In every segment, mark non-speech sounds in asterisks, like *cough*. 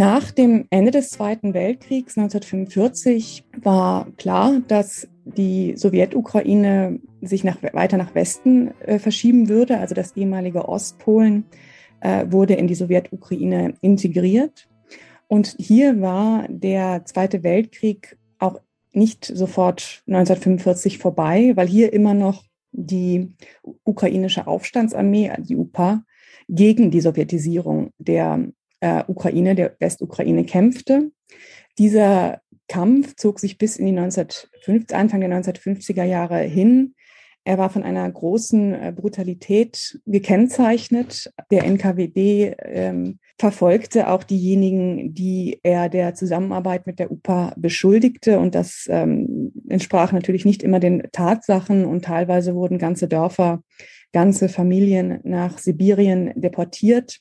Nach dem Ende des Zweiten Weltkriegs 1945 war klar, dass die Sowjetukraine sich nach, weiter nach Westen äh, verschieben würde. Also das ehemalige Ostpolen äh, wurde in die Sowjetukraine integriert. Und hier war der Zweite Weltkrieg auch nicht sofort 1945 vorbei, weil hier immer noch die ukrainische Aufstandsarmee, die UPA, gegen die Sowjetisierung der äh, Ukraine, der Westukraine kämpfte. Dieser Kampf zog sich bis in die 1950, Anfang der 1950er Jahre hin. Er war von einer großen äh, Brutalität gekennzeichnet. Der NKWD ähm, verfolgte auch diejenigen, die er der Zusammenarbeit mit der UPA beschuldigte. Und das ähm, entsprach natürlich nicht immer den Tatsachen. Und teilweise wurden ganze Dörfer, ganze Familien nach Sibirien deportiert.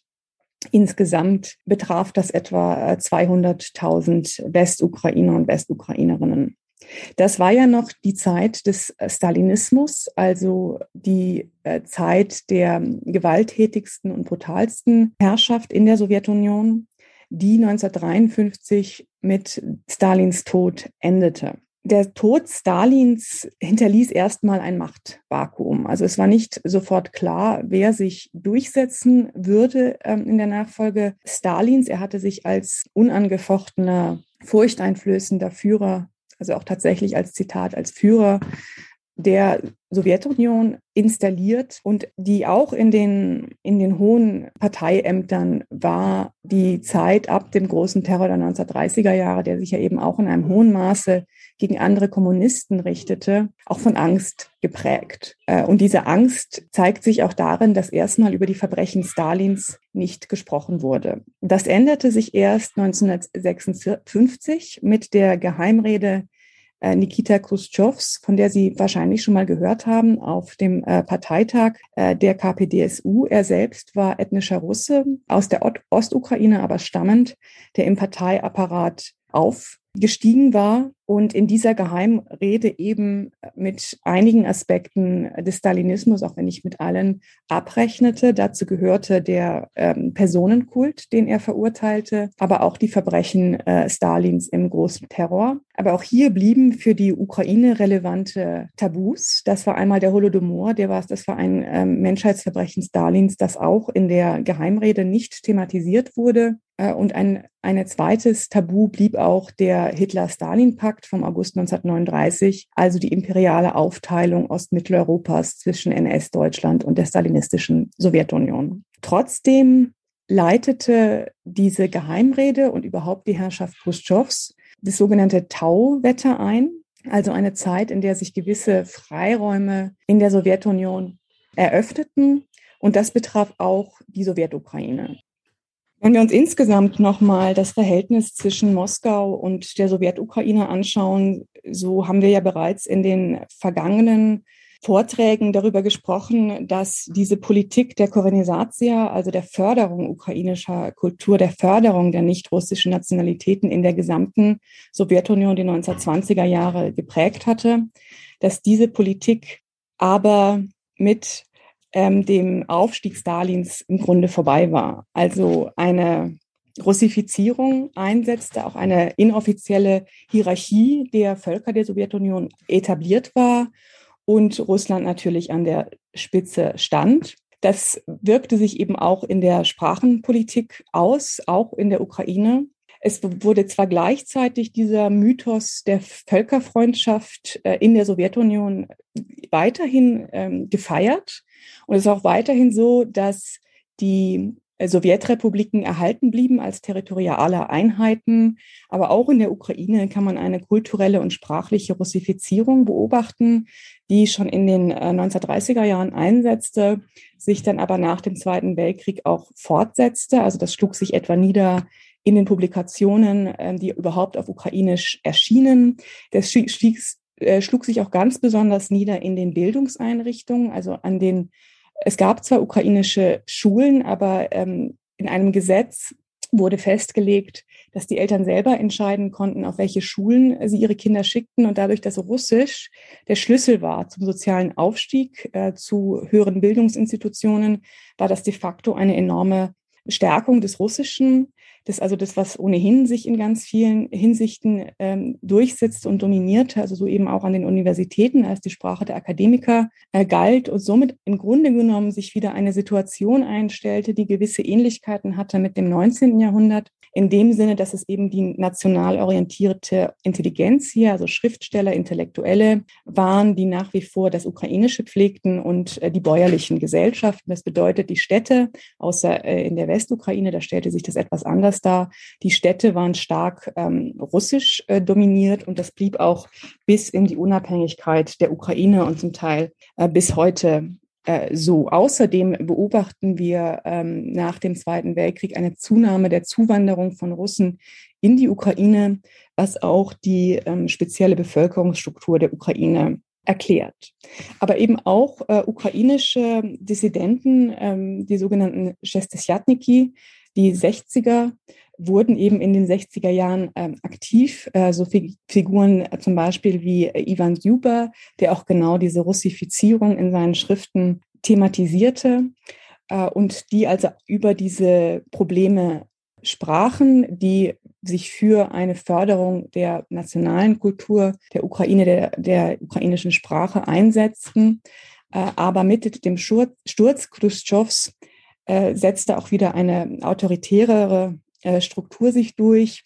Insgesamt betraf das etwa 200.000 äh, Westukrainer und Westukrainerinnen. Das war ja noch die Zeit des äh, Stalinismus, also die äh, Zeit der gewalttätigsten und brutalsten Herrschaft in der Sowjetunion, die 1953 mit Stalins Tod endete der Tod Stalins hinterließ erstmal ein Machtvakuum. Also es war nicht sofort klar, wer sich durchsetzen würde ähm, in der Nachfolge Stalins. Er hatte sich als unangefochtener, furchteinflößender Führer, also auch tatsächlich als Zitat, als Führer der Sowjetunion installiert und die auch in den, in den hohen Parteiämtern war die Zeit ab dem großen Terror der 1930er Jahre, der sich ja eben auch in einem hohen Maße gegen andere Kommunisten richtete, auch von Angst geprägt. Äh, und diese Angst zeigt sich auch darin, dass erstmal über die Verbrechen Stalins nicht gesprochen wurde. Das änderte sich erst 1956 mit der Geheimrede Nikita Khrushchevs, von der Sie wahrscheinlich schon mal gehört haben, auf dem äh, Parteitag äh, der KPDSU. Er selbst war ethnischer Russe, aus der Ostukraine aber stammend, der im Parteiapparat aufgestiegen war und in dieser Geheimrede eben mit einigen Aspekten des Stalinismus, auch wenn nicht mit allen, abrechnete. Dazu gehörte der ähm, Personenkult, den er verurteilte, aber auch die Verbrechen äh, Stalins im großen Terror. Aber auch hier blieben für die Ukraine relevante Tabus. Das war einmal der Holodomor, der war, das war ein ähm, Menschheitsverbrechen Stalins, das auch in der Geheimrede nicht thematisiert wurde. Äh, und ein, ein zweites Tabu blieb auch der Hitler-Stalin-Pakt Pakt vom August 1939, also die imperiale Aufteilung Ostmitteleuropas zwischen NS-Deutschland und der stalinistischen Sowjetunion. Trotzdem leitete diese Geheimrede und überhaupt die Herrschaft Khrushchevs das sogenannte Tau-Wetter ein, also eine Zeit, in der sich gewisse Freiräume in der Sowjetunion eröffneten. Und das betraf auch die Sowjetukraine. Wenn wir uns insgesamt nochmal das Verhältnis zwischen Moskau und der Sowjetukraine anschauen, so haben wir ja bereits in den vergangenen Vorträgen darüber gesprochen, dass diese Politik der Korenisatia, also der Förderung ukrainischer Kultur, der Förderung der nicht-russischen Nationalitäten in der gesamten Sowjetunion die 1920er Jahre geprägt hatte, dass diese Politik aber mit ähm, dem Aufstieg Stalins im Grunde vorbei war. Also eine Russifizierung einsetzte, auch eine inoffizielle Hierarchie der Völker der Sowjetunion etabliert war und Russland natürlich an der Spitze stand. Das wirkte sich eben auch in der Sprachenpolitik aus, auch in der Ukraine. Es wurde zwar gleichzeitig dieser Mythos der Völkerfreundschaft äh, in der Sowjetunion weiterhin ähm, gefeiert, und es ist auch weiterhin so, dass die äh, Sowjetrepubliken erhalten blieben als territoriale Einheiten. Aber auch in der Ukraine kann man eine kulturelle und sprachliche Russifizierung beobachten, die schon in den 1930er äh, Jahren einsetzte, sich dann aber nach dem Zweiten Weltkrieg auch fortsetzte. Also das schlug sich etwa nieder in den Publikationen, ähm, die überhaupt auf Ukrainisch erschienen. Das äh, schlug sich auch ganz besonders nieder in den Bildungseinrichtungen, also an den, es gab zwar ukrainische Schulen, aber ähm, in einem Gesetz wurde festgelegt, dass die Eltern selber entscheiden konnten, auf welche Schulen sie ihre Kinder schickten und dadurch, dass Russisch der Schlüssel war zum sozialen Aufstieg, äh, zu höheren Bildungsinstitutionen, war das de facto eine enorme Stärkung des Russischen. Das also das, was ohnehin sich in ganz vielen Hinsichten ähm, durchsetzt und dominierte, also so eben auch an den Universitäten als die Sprache der Akademiker äh, galt und somit im Grunde genommen sich wieder eine Situation einstellte, die gewisse Ähnlichkeiten hatte mit dem 19. Jahrhundert, in dem Sinne, dass es eben die national orientierte Intelligenz hier, also Schriftsteller, Intellektuelle waren, die nach wie vor das Ukrainische pflegten und äh, die bäuerlichen Gesellschaften. Das bedeutet, die Städte, außer äh, in der Westukraine, da stellte sich das etwas anders dar, die Städte waren stark ähm, russisch äh, dominiert und das blieb auch bis in die Unabhängigkeit der Ukraine und zum Teil äh, bis heute äh, so. Außerdem beobachten wir ähm, nach dem Zweiten Weltkrieg eine Zunahme der Zuwanderung von Russen in die Ukraine, was auch die ähm, spezielle Bevölkerungsstruktur der Ukraine erklärt. Aber eben auch äh, ukrainische Dissidenten, ähm, die sogenannten Shestisjatniki, die 60er, wurden eben in den 60er Jahren ähm, aktiv. Äh, so Figuren äh, zum Beispiel wie äh, Ivan Juba, der auch genau diese Russifizierung in seinen Schriften thematisierte äh, und die also über diese Probleme sprachen, die sich für eine Förderung der nationalen Kultur der Ukraine, der, der ukrainischen Sprache einsetzten. Äh, aber mit dem Sturz Khrushchevs äh, setzte auch wieder eine autoritärere äh, Struktur sich durch.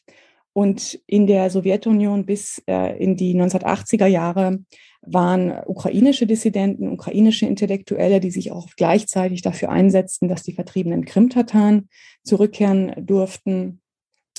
Und in der Sowjetunion bis äh, in die 1980er Jahre waren ukrainische Dissidenten, ukrainische Intellektuelle, die sich auch gleichzeitig dafür einsetzten, dass die vertriebenen Krim-Tataren zurückkehren durften,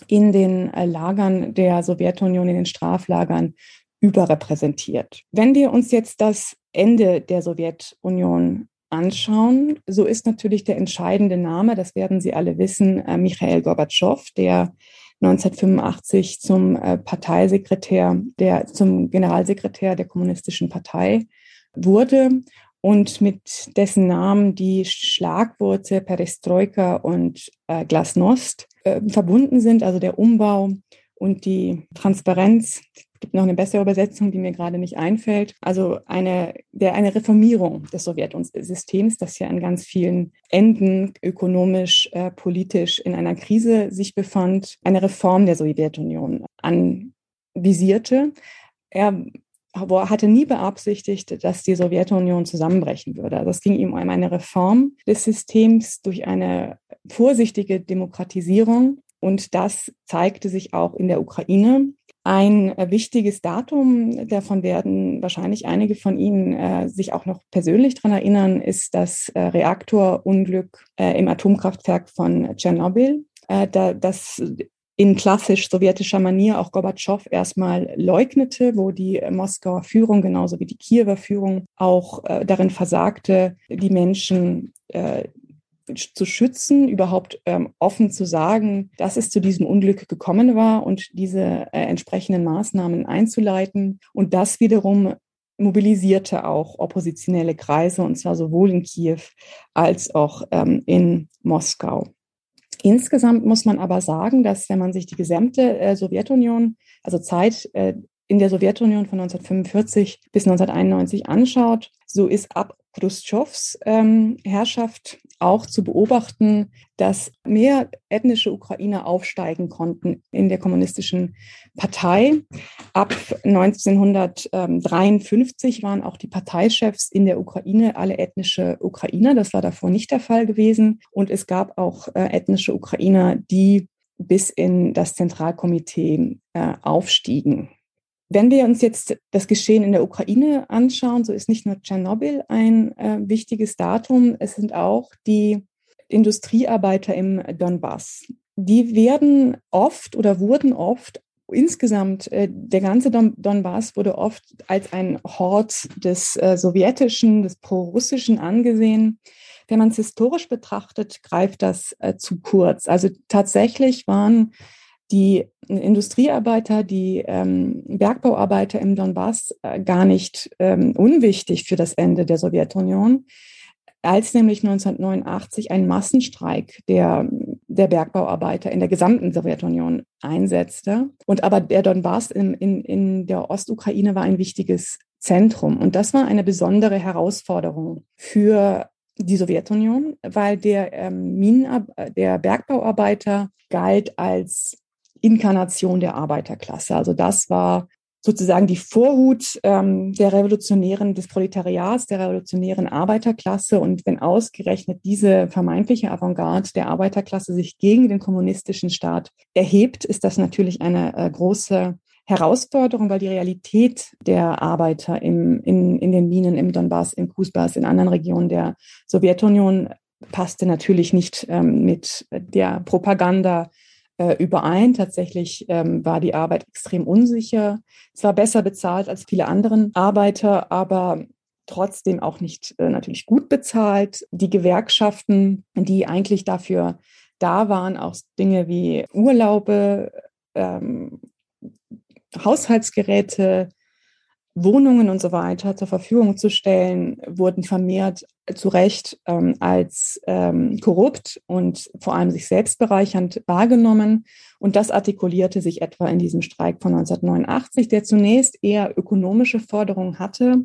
in den äh, Lagern der Sowjetunion, in den Straflagern überrepräsentiert. Wenn wir uns jetzt das Ende der Sowjetunion anschauen, so ist natürlich der entscheidende Name, das werden Sie alle wissen, äh, Michael Gorbatschow, der 1985 zum äh, Parteisekretär, der zum Generalsekretär der Kommunistischen Partei wurde und mit dessen Namen die Schlagworte Perestroika und äh, Glasnost äh, verbunden sind, also der Umbau und die Transparenz, gibt noch eine bessere Übersetzung, die mir gerade nicht einfällt. Also eine, der, eine Reformierung des Sowjetsystems, das ja an ganz vielen Enden ökonomisch, äh, politisch in einer Krise sich befand, eine Reform der Sowjetunion anvisierte. Er hatte nie beabsichtigt, dass die Sowjetunion zusammenbrechen würde. Also es ging ihm um eine Reform des Systems durch eine vorsichtige Demokratisierung. Und das zeigte sich auch in der Ukraine. Ein äh, wichtiges Datum, davon werden wahrscheinlich einige von Ihnen äh, sich auch noch persönlich daran erinnern, ist das äh, Reaktorunglück äh, im Atomkraftwerk von Tschernobyl. Äh, da, das in klassisch sowjetischer Manier auch Gorbatschow erstmal leugnete, wo die Moskauer Führung genauso wie die Kiewer Führung auch äh, darin versagte, die Menschen äh, zu schützen, überhaupt ähm, offen zu sagen, dass es zu diesem Unglück gekommen war und diese äh, entsprechenden Maßnahmen einzuleiten. Und das wiederum mobilisierte auch oppositionelle Kreise, und zwar sowohl in Kiew als auch ähm, in Moskau. Insgesamt muss man aber sagen, dass wenn man sich die gesamte äh, Sowjetunion, also Zeit äh, in der Sowjetunion von 1945 bis 1991 anschaut, so ist ab Khrushchevs ähm, Herrschaft auch zu beobachten, dass mehr ethnische Ukrainer aufsteigen konnten in der kommunistischen Partei. Ab 1953 waren auch die Parteichefs in der Ukraine alle ethnische Ukrainer. Das war davor nicht der Fall gewesen. Und es gab auch äh, ethnische Ukrainer, die bis in das Zentralkomitee äh, aufstiegen. Wenn wir uns jetzt das Geschehen in der Ukraine anschauen, so ist nicht nur Tschernobyl ein äh, wichtiges Datum, es sind auch die Industriearbeiter im Donbass. Die werden oft oder wurden oft insgesamt, äh, der ganze Don Donbass wurde oft als ein Hort des äh, sowjetischen, des pro-russischen angesehen. Wenn man es historisch betrachtet, greift das äh, zu kurz. Also tatsächlich waren die Industriearbeiter, die ähm, Bergbauarbeiter im Donbass äh, gar nicht ähm, unwichtig für das Ende der Sowjetunion, als nämlich 1989 ein Massenstreik der, der Bergbauarbeiter in der gesamten Sowjetunion einsetzte. Und aber der Donbass in, in, in der Ostukraine war ein wichtiges Zentrum. Und das war eine besondere Herausforderung für die Sowjetunion, weil der, ähm, Minen, der Bergbauarbeiter galt als Inkarnation der Arbeiterklasse. Also das war sozusagen die Vorhut ähm, der revolutionären, des Proletariats, der revolutionären Arbeiterklasse. Und wenn ausgerechnet diese vermeintliche Avantgarde der Arbeiterklasse sich gegen den kommunistischen Staat erhebt, ist das natürlich eine äh, große Herausforderung, weil die Realität der Arbeiter im, in, in den Minen, im Donbass, im Kusbas, in anderen Regionen der Sowjetunion passte natürlich nicht ähm, mit der Propaganda äh, überein. Tatsächlich ähm, war die Arbeit extrem unsicher, zwar besser bezahlt als viele anderen Arbeiter, aber trotzdem auch nicht äh, natürlich gut bezahlt. Die Gewerkschaften, die eigentlich dafür da waren, auch Dinge wie Urlaube, ähm, Haushaltsgeräte, Wohnungen und so weiter zur Verfügung zu stellen, wurden vermehrt zu Recht ähm, als ähm, korrupt und vor allem sich selbstbereichernd wahrgenommen. Und das artikulierte sich etwa in diesem Streik von 1989, der zunächst eher ökonomische Forderungen hatte,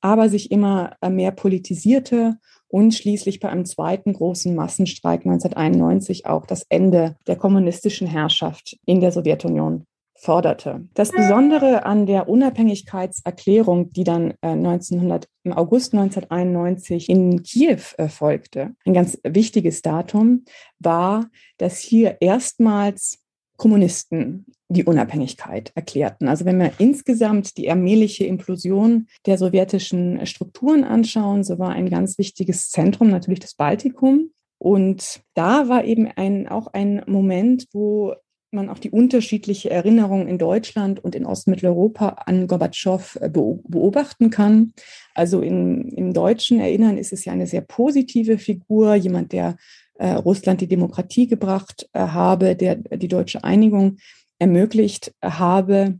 aber sich immer äh, mehr politisierte und schließlich bei einem zweiten großen Massenstreik 1991 auch das Ende der kommunistischen Herrschaft in der Sowjetunion forderte. Das Besondere an der Unabhängigkeitserklärung, die dann äh, 1900, im August 1991 in Kiew erfolgte, äh, ein ganz wichtiges Datum, war, dass hier erstmals Kommunisten die Unabhängigkeit erklärten. Also wenn wir insgesamt die allmähliche Implosion der sowjetischen Strukturen anschauen, so war ein ganz wichtiges Zentrum natürlich das Baltikum. Und da war eben ein, auch ein Moment, wo man auch die unterschiedliche Erinnerung in Deutschland und in Ostmitteleuropa an Gorbatschow äh, beobachten kann. Also in, im deutschen Erinnern ist es ja eine sehr positive Figur, jemand, der äh, Russland die Demokratie gebracht äh, habe, der die deutsche Einigung ermöglicht habe.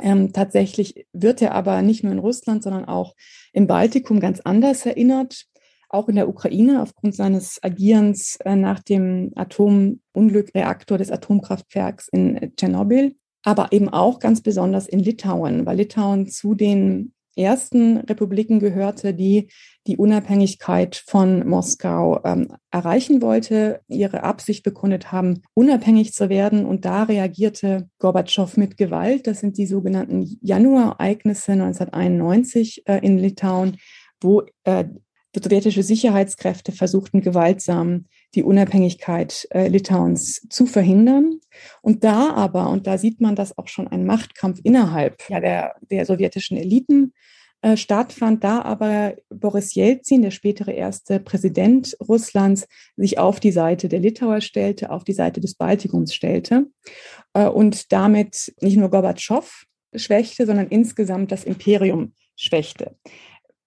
Ähm, tatsächlich wird er aber nicht nur in Russland, sondern auch im Baltikum ganz anders erinnert auch in der Ukraine aufgrund seines Agierens äh, nach dem Atomunglückreaktor des Atomkraftwerks in äh, Tschernobyl, aber eben auch ganz besonders in Litauen, weil Litauen zu den ersten Republiken gehörte, die die Unabhängigkeit von Moskau ähm, erreichen wollte, ihre Absicht bekundet haben, unabhängig zu werden. Und da reagierte Gorbatschow mit Gewalt. Das sind die sogenannten Januareignisse 1991 äh, in Litauen, wo äh, sowjetische Sicherheitskräfte versuchten gewaltsam die Unabhängigkeit äh, Litauens zu verhindern. Und da aber, und da sieht man, dass auch schon ein Machtkampf innerhalb ja, der, der sowjetischen Eliten äh, stattfand, da aber Boris Jelzin, der spätere erste Präsident Russlands, sich auf die Seite der Litauer stellte, auf die Seite des Baltikums stellte äh, und damit nicht nur Gorbatschow schwächte, sondern insgesamt das Imperium schwächte.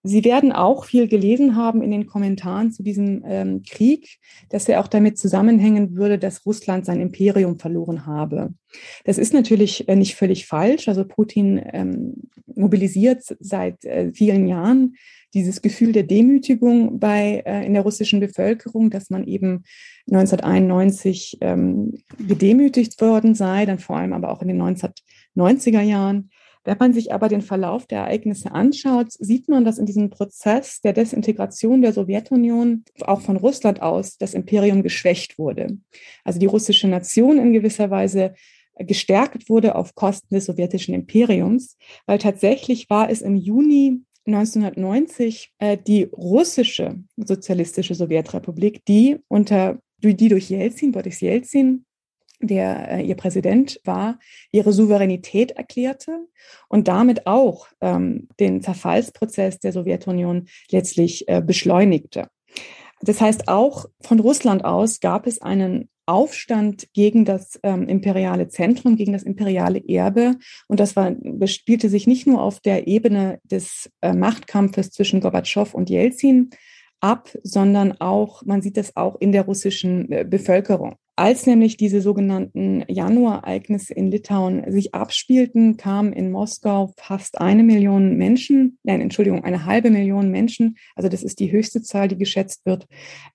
Sie werden auch viel gelesen haben in den Kommentaren zu diesem ähm, Krieg, dass er auch damit zusammenhängen würde, dass Russland sein Imperium verloren habe. Das ist natürlich äh, nicht völlig falsch. Also Putin ähm, mobilisiert seit äh, vielen Jahren dieses Gefühl der Demütigung bei äh, in der russischen Bevölkerung, dass man eben 1991 ähm, gedemütigt worden sei, dann vor allem aber auch in den 1990er Jahren. Wenn man sich aber den Verlauf der Ereignisse anschaut, sieht man, dass in diesem Prozess der Desintegration der Sowjetunion auch von Russland aus das Imperium geschwächt wurde. Also die russische Nation in gewisser Weise gestärkt wurde auf Kosten des sowjetischen Imperiums, weil tatsächlich war es im Juni 1990 äh, die russische sozialistische Sowjetrepublik, die unter die durch Jelzin, Boris Jelzin, der äh, ihr Präsident war, ihre Souveränität erklärte und damit auch ähm, den Zerfallsprozess der Sowjetunion letztlich äh, beschleunigte. Das heißt, auch von Russland aus gab es einen Aufstand gegen das ähm, imperiale Zentrum, gegen das imperiale Erbe. Und das war, spielte sich nicht nur auf der Ebene des äh, Machtkampfes zwischen Gorbatschow und Jelzin ab, sondern auch, man sieht das auch in der russischen äh, Bevölkerung. Als nämlich diese sogenannten Januareignisse in Litauen sich abspielten, kamen in Moskau fast eine Million Menschen, nein, Entschuldigung, eine halbe Million Menschen, also das ist die höchste Zahl, die geschätzt wird,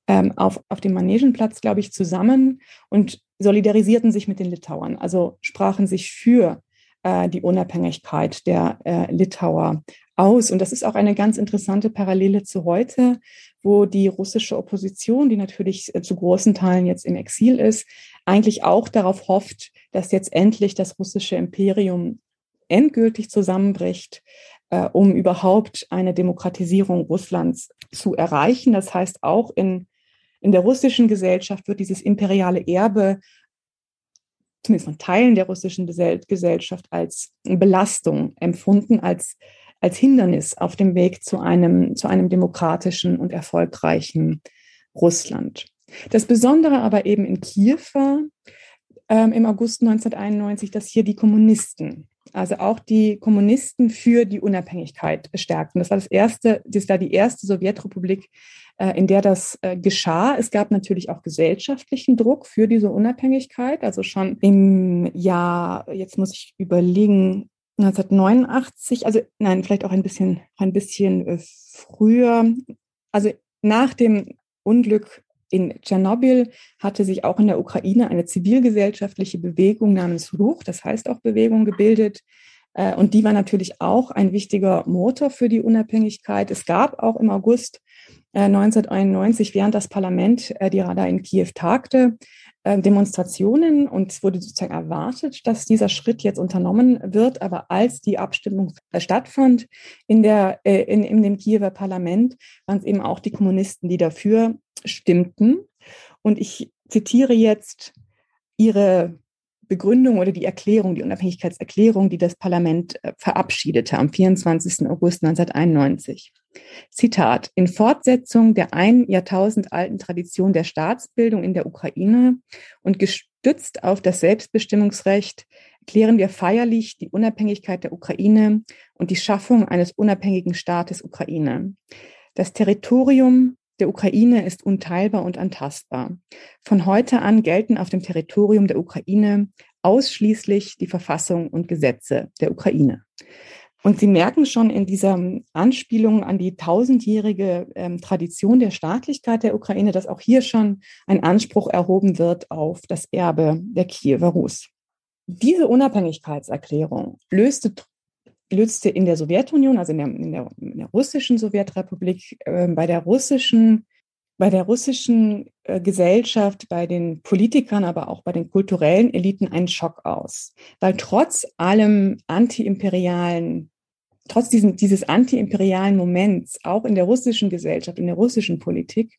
ähm, auf, auf dem Manegenplatz, glaube ich, zusammen und solidarisierten sich mit den Litauern, also sprachen sich für äh, die Unabhängigkeit der äh, Litauer aus. Und das ist auch eine ganz interessante Parallele zu heute, wo die russische Opposition, die natürlich äh, zu großen Teilen jetzt im Exil ist, eigentlich auch darauf hofft, dass jetzt endlich das russische Imperium endgültig zusammenbricht, äh, um überhaupt eine Demokratisierung Russlands zu erreichen. Das heißt, auch in, in der russischen Gesellschaft wird dieses imperiale Erbe zumindest von Teilen der russischen Gesellschaft als Belastung empfunden, als als Hindernis auf dem Weg zu einem, zu einem demokratischen und erfolgreichen Russland. Das Besondere aber eben in Kiew war ähm, im August 1991, dass hier die Kommunisten, also auch die Kommunisten für die Unabhängigkeit stärkten. Das war das erste, das war die erste Sowjetrepublik, äh, in der das äh, geschah. Es gab natürlich auch gesellschaftlichen Druck für diese Unabhängigkeit. Also schon im Jahr, jetzt muss ich überlegen, 1989, also nein, vielleicht auch ein bisschen, ein bisschen äh, früher. Also nach dem Unglück in Tschernobyl hatte sich auch in der Ukraine eine zivilgesellschaftliche Bewegung namens Ruch, das heißt auch Bewegung, gebildet. Äh, und die war natürlich auch ein wichtiger Motor für die Unabhängigkeit. Es gab auch im August 1991, äh, während das Parlament die Rada in Kiew tagte, Demonstrationen und es wurde sozusagen erwartet, dass dieser Schritt jetzt unternommen wird. Aber als die Abstimmung stattfand in, der, äh, in, in dem Kiewer Parlament, waren es eben auch die Kommunisten, die dafür stimmten. Und ich zitiere jetzt ihre Begründung oder die Erklärung, die Unabhängigkeitserklärung, die das Parlament äh, verabschiedete am 24. August 1991. Zitat, in Fortsetzung der ein Jahrtausend alten Tradition der Staatsbildung in der Ukraine und gestützt auf das Selbstbestimmungsrecht erklären wir feierlich die Unabhängigkeit der Ukraine und die Schaffung eines unabhängigen Staates Ukraine. Das Territorium der Ukraine ist unteilbar und antastbar. Von heute an gelten auf dem Territorium der Ukraine ausschließlich die Verfassung und Gesetze der Ukraine. Und Sie merken schon in dieser Anspielung an die tausendjährige ähm, Tradition der Staatlichkeit der Ukraine, dass auch hier schon ein Anspruch erhoben wird auf das Erbe der Kiewer Rus. Diese Unabhängigkeitserklärung löste, löste in der Sowjetunion, also in der, in der, in der russischen Sowjetrepublik, äh, bei der russischen bei der russischen äh, Gesellschaft, bei den Politikern, aber auch bei den kulturellen Eliten einen Schock aus. Weil trotz allem antiimperialen trotz diesem, dieses antiimperialen Moments, auch in der russischen Gesellschaft, in der russischen Politik,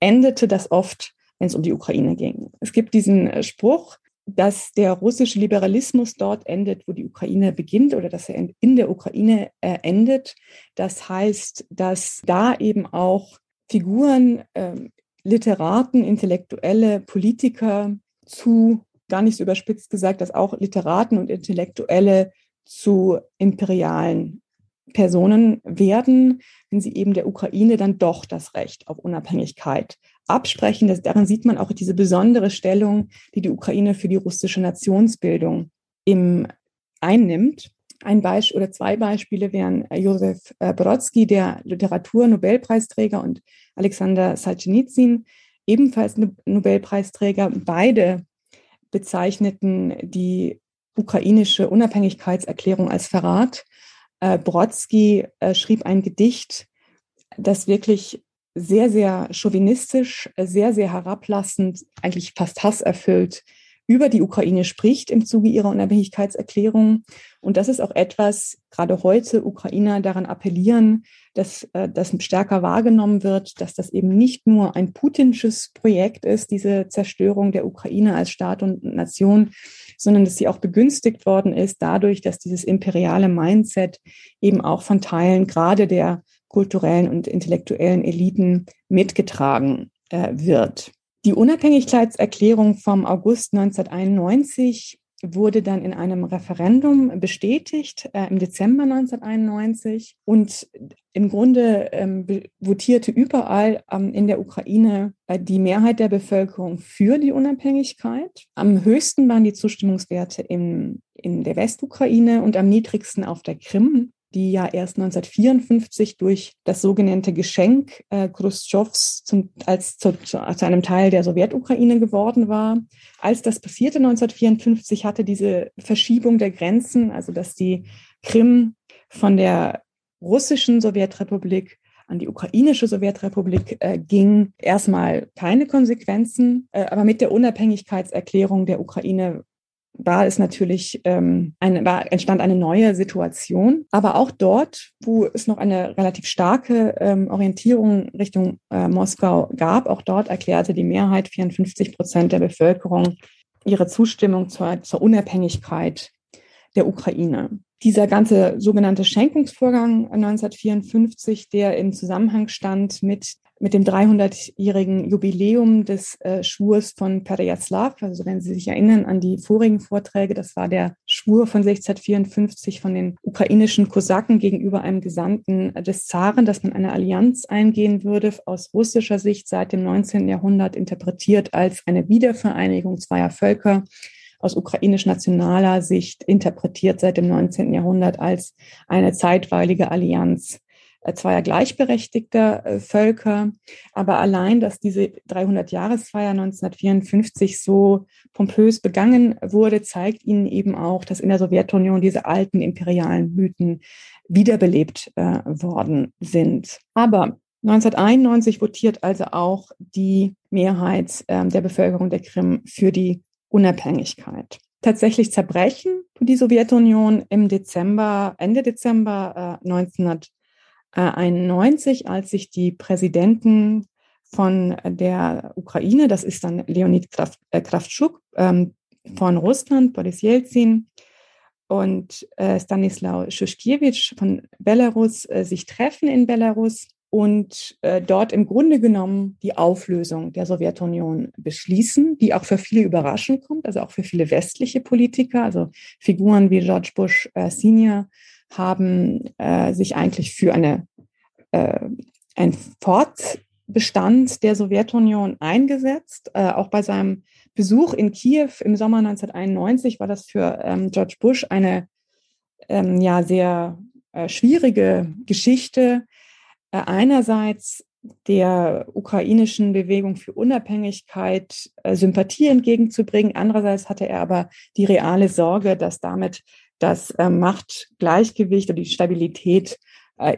endete das oft, wenn es um die Ukraine ging. Es gibt diesen äh, Spruch, dass der russische Liberalismus dort endet, wo die Ukraine beginnt oder dass er in der Ukraine äh, endet. Das heißt, dass da eben auch Figuren, äh, Literaten, Intellektuelle, Politiker zu, gar nicht so überspitzt gesagt, dass auch Literaten und Intellektuelle zu imperialen Personen werden, wenn sie eben der Ukraine dann doch das Recht auf Unabhängigkeit absprechen. Das, daran sieht man auch diese besondere Stellung, die die Ukraine für die russische Nationsbildung im, einnimmt. Ein Beispiel oder zwei Beispiele wären äh, Josef äh, Brodsky, der Literatur-Nobelpreisträger, und Alexander Solzhenitsyn, ebenfalls Nobelpreisträger. Beide bezeichneten die ukrainische Unabhängigkeitserklärung als Verrat äh, Brodsky äh, schrieb ein Gedicht, das wirklich sehr, sehr chauvinistisch, sehr, sehr herablassend, eigentlich fast hasserfüllt über die Ukraine spricht im Zuge ihrer Unabhängigkeitserklärung. Und das ist auch etwas, gerade heute Ukrainer daran appellieren, dass äh, das stärker wahrgenommen wird, dass das eben nicht nur ein putinsches Projekt ist, diese Zerstörung der Ukraine als Staat und Nation, sondern dass sie auch begünstigt worden ist dadurch, dass dieses imperiale Mindset eben auch von Teilen gerade der kulturellen und intellektuellen Eliten mitgetragen äh, wird. Die Unabhängigkeitserklärung vom August 1991 wurde dann in einem Referendum bestätigt äh, im Dezember 1991 und im Grunde ähm, votierte überall ähm, in der Ukraine äh, die Mehrheit der Bevölkerung für die Unabhängigkeit. Am höchsten waren die Zustimmungswerte in, in der Westukraine und am niedrigsten auf der Krim die ja erst 1954 durch das sogenannte Geschenk äh, Khrushchevs zum, als zu, zu, zu einem Teil der Sowjetukraine geworden war. Als das passierte 1954, hatte diese Verschiebung der Grenzen, also dass die Krim von der russischen Sowjetrepublik an die ukrainische Sowjetrepublik äh, ging, erstmal keine Konsequenzen. Äh, aber mit der Unabhängigkeitserklärung der Ukraine war es natürlich ähm, eine, war, entstand eine neue Situation. Aber auch dort, wo es noch eine relativ starke ähm, Orientierung Richtung äh, Moskau gab, auch dort erklärte die Mehrheit, 54 Prozent der Bevölkerung, ihre Zustimmung zur, zur Unabhängigkeit der Ukraine. Dieser ganze sogenannte Schenkungsvorgang 1954, der im Zusammenhang stand mit, mit dem 300-jährigen Jubiläum des äh, Schwurs von Perejaslav, also wenn Sie sich erinnern an die vorigen Vorträge, das war der Schwur von 1654 von den ukrainischen Kosaken gegenüber einem Gesandten des Zaren, dass man eine Allianz eingehen würde, aus russischer Sicht seit dem 19. Jahrhundert interpretiert als eine Wiedervereinigung zweier Völker aus ukrainisch-nationaler Sicht interpretiert seit dem 19. Jahrhundert als eine zeitweilige Allianz äh, zweier gleichberechtigter äh, Völker. Aber allein, dass diese 300-Jahresfeier 1954 so pompös begangen wurde, zeigt ihnen eben auch, dass in der Sowjetunion diese alten imperialen Mythen wiederbelebt äh, worden sind. Aber 1991 votiert also auch die Mehrheit äh, der Bevölkerung der Krim für die Unabhängigkeit. Tatsächlich zerbrechen die Sowjetunion im Dezember, Ende Dezember äh, 1991, als sich die Präsidenten von der Ukraine, das ist dann Leonid Kraft, äh, Kraftschuk ähm, von Russland, Boris Jelzin und äh, Stanislaw Schuschkiewicz von Belarus äh, sich treffen in Belarus und äh, dort im Grunde genommen die Auflösung der Sowjetunion beschließen, die auch für viele überraschend kommt, also auch für viele westliche Politiker, also Figuren wie George Bush äh, Senior haben äh, sich eigentlich für eine, äh, ein Fortbestand der Sowjetunion eingesetzt. Äh, auch bei seinem Besuch in Kiew im Sommer 1991 war das für ähm, George Bush eine ähm, ja sehr äh, schwierige Geschichte, einerseits der ukrainischen Bewegung für Unabhängigkeit äh, Sympathie entgegenzubringen. Andererseits hatte er aber die reale Sorge, dass damit das äh, Machtgleichgewicht oder die Stabilität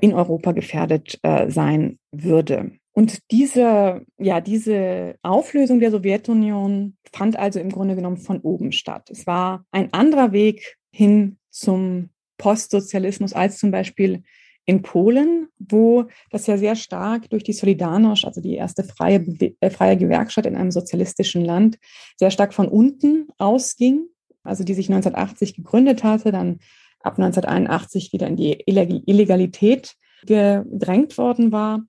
in Europa gefährdet sein würde. Und diese, ja, diese Auflösung der Sowjetunion fand also im Grunde genommen von oben statt. Es war ein anderer Weg hin zum Postsozialismus als zum Beispiel in Polen, wo das ja sehr stark durch die Solidarność, also die erste freie, äh, freie Gewerkschaft in einem sozialistischen Land, sehr stark von unten ausging, also die sich 1980 gegründet hatte, dann ab 1981 wieder in die Illegalität gedrängt worden war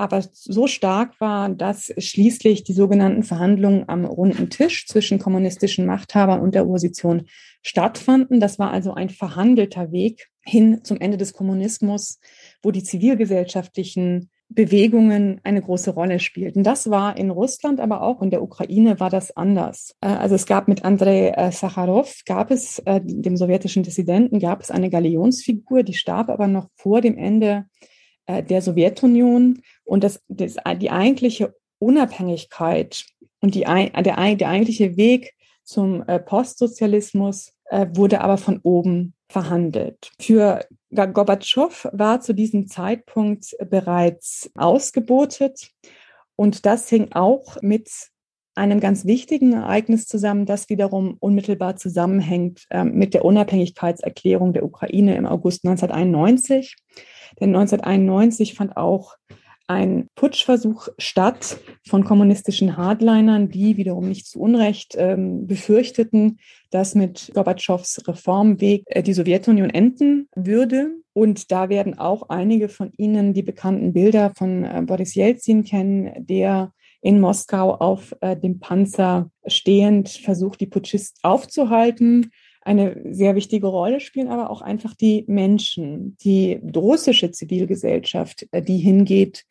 aber so stark war, dass schließlich die sogenannten Verhandlungen am runden Tisch zwischen kommunistischen Machthabern und der Opposition stattfanden. Das war also ein verhandelter Weg hin zum Ende des Kommunismus, wo die zivilgesellschaftlichen Bewegungen eine große Rolle spielten. Das war in Russland, aber auch in der Ukraine war das anders. Äh, also es gab mit Andrei äh, Sacharow, gab es, äh, dem sowjetischen Dissidenten, gab es eine Galionsfigur, die starb aber noch vor dem Ende der Sowjetunion und das, das, die eigentliche Unabhängigkeit und die, der, der eigentliche Weg zum äh, Postsozialismus äh, wurde aber von oben verhandelt. Für Gorbatschow war zu diesem Zeitpunkt bereits ausgebotet und das hing auch mit einem ganz wichtigen Ereignis zusammen, das wiederum unmittelbar zusammenhängt äh, mit der Unabhängigkeitserklärung der Ukraine im August 1991. Denn 1991 fand auch ein Putschversuch statt von kommunistischen Hardlinern, die wiederum nicht zu Unrecht ähm, befürchteten, dass mit Gorbatschows Reformweg äh, die Sowjetunion enden würde. Und da werden auch einige von Ihnen die bekannten Bilder von äh, Boris Jelzin kennen, der in Moskau auf äh, dem Panzer stehend versucht, die Putschisten aufzuhalten eine sehr wichtige Rolle spielen aber auch einfach die Menschen, die russische Zivilgesellschaft, äh, die hingeht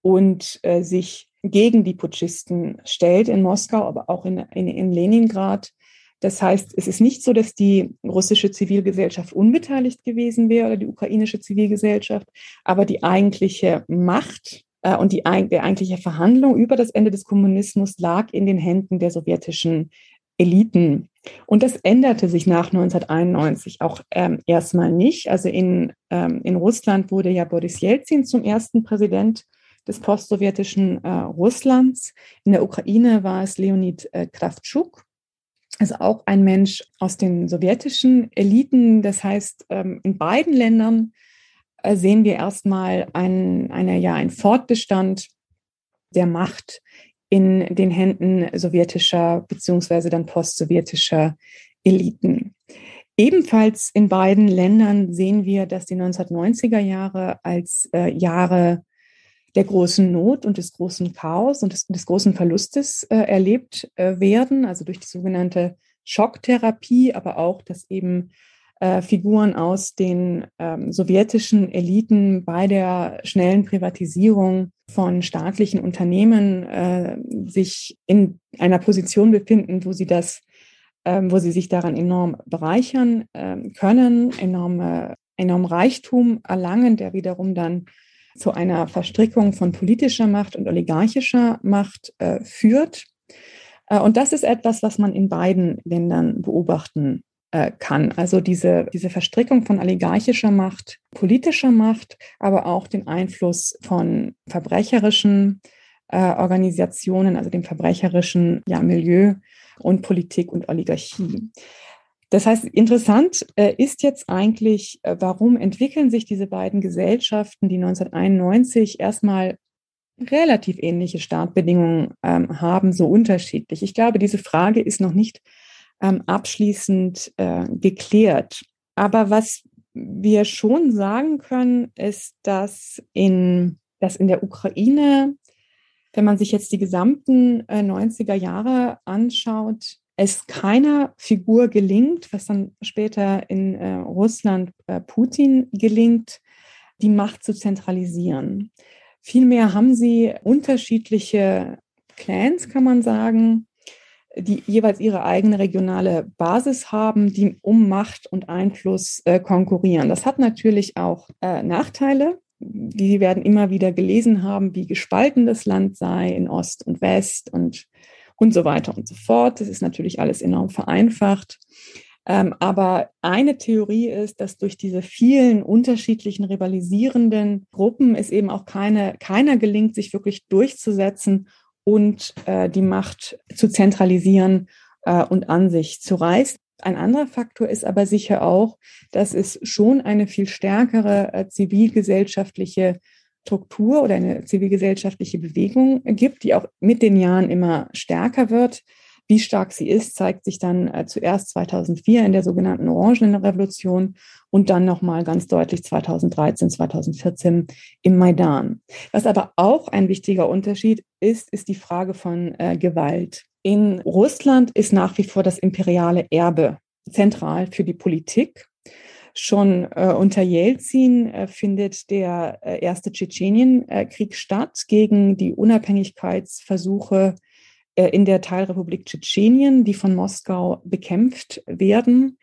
und äh, sich gegen die Putschisten stellt in Moskau, aber auch in, in, in Leningrad. Das heißt, es ist nicht so, dass die russische Zivilgesellschaft unbeteiligt gewesen wäre oder die ukrainische Zivilgesellschaft, aber die eigentliche Macht äh, und die, die eigentliche Verhandlung über das Ende des Kommunismus lag in den Händen der sowjetischen Eliten. Und das änderte sich nach 1991 auch ähm, erstmal nicht. Also in, ähm, in Russland wurde ja Boris Jelzin zum ersten Präsident des postsowjetischen äh, Russlands. In der Ukraine war es Leonid äh, Kravtschuk, also auch ein Mensch aus den sowjetischen Eliten. Das heißt, ähm, in beiden Ländern äh, sehen wir erstmal ein, eine, ja, ein Fortbestand der Macht in den Händen sowjetischer beziehungsweise dann postsowjetischer Eliten. Ebenfalls in beiden Ländern sehen wir, dass die 1990er Jahre als äh, Jahre der großen Not und des großen Chaos und des, des großen Verlustes äh, erlebt äh, werden, also durch die sogenannte Schocktherapie, aber auch, dass eben äh, Figuren aus den ähm, sowjetischen Eliten bei der schnellen Privatisierung von staatlichen Unternehmen äh, sich in einer Position befinden, wo sie das, ähm, wo sie sich daran enorm bereichern ähm, können, enorme, enorm Reichtum erlangen, der wiederum dann zu einer Verstrickung von politischer Macht und oligarchischer Macht äh, führt. Äh, und das ist etwas, was man in beiden Ländern beobachten äh, kann. Also diese, diese Verstrickung von oligarchischer Macht, politischer Macht, aber auch den Einfluss von verbrecherischen äh, Organisationen, also dem verbrecherischen ja, Milieu und Politik und Oligarchie. Das heißt, interessant äh, ist jetzt eigentlich, äh, warum entwickeln sich diese beiden Gesellschaften, die 1991 erstmal relativ ähnliche Startbedingungen ähm, haben, so unterschiedlich? Ich glaube, diese Frage ist noch nicht ähm, abschließend äh, geklärt. Aber was wir schon sagen können, ist, dass in, dass in der Ukraine, wenn man sich jetzt die gesamten äh, 90er Jahre anschaut, es keiner Figur gelingt, was dann später in äh, Russland äh, Putin gelingt, die Macht zu zentralisieren. Vielmehr haben sie unterschiedliche Clans, kann man sagen, die jeweils ihre eigene regionale Basis haben, die um Macht und Einfluss äh, konkurrieren. Das hat natürlich auch äh, Nachteile. Die werden immer wieder gelesen haben, wie gespalten das Land sei in Ost und West und und so weiter und so fort. Das ist natürlich alles enorm vereinfacht. Ähm, aber eine Theorie ist, dass durch diese vielen unterschiedlichen rivalisierenden Gruppen es eben auch keine, keiner gelingt, sich wirklich durchzusetzen und äh, die Macht zu zentralisieren äh, und an sich zu reißen. Ein anderer Faktor ist aber sicher auch, dass es schon eine viel stärkere äh, zivilgesellschaftliche Struktur oder eine zivilgesellschaftliche Bewegung gibt, die auch mit den Jahren immer stärker wird. Wie stark sie ist, zeigt sich dann äh, zuerst 2004 in der sogenannten Orangenen Revolution und dann nochmal ganz deutlich 2013, 2014 im Maidan. Was aber auch ein wichtiger Unterschied ist, ist die Frage von äh, Gewalt. In Russland ist nach wie vor das imperiale Erbe zentral für die Politik Schon äh, unter Jelzin äh, findet der äh, erste Tschetschenienkrieg statt gegen die Unabhängigkeitsversuche äh, in der Teilrepublik Tschetschenien, die von Moskau bekämpft werden.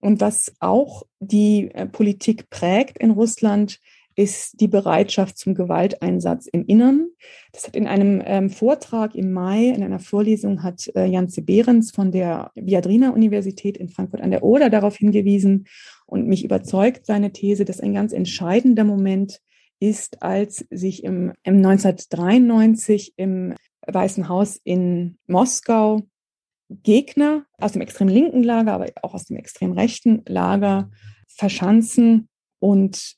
Und was auch die äh, Politik prägt in Russland, ist die Bereitschaft zum Gewalteinsatz im Innern. Das hat in einem ähm, Vortrag im Mai, in einer Vorlesung, hat äh, Janze Behrens von der Viadrina Universität in Frankfurt an der Oder darauf hingewiesen und mich überzeugt seine These, dass ein ganz entscheidender Moment ist, als sich im, im 1993 im Weißen Haus in Moskau Gegner aus dem extrem linken Lager, aber auch aus dem extrem rechten Lager verschanzen und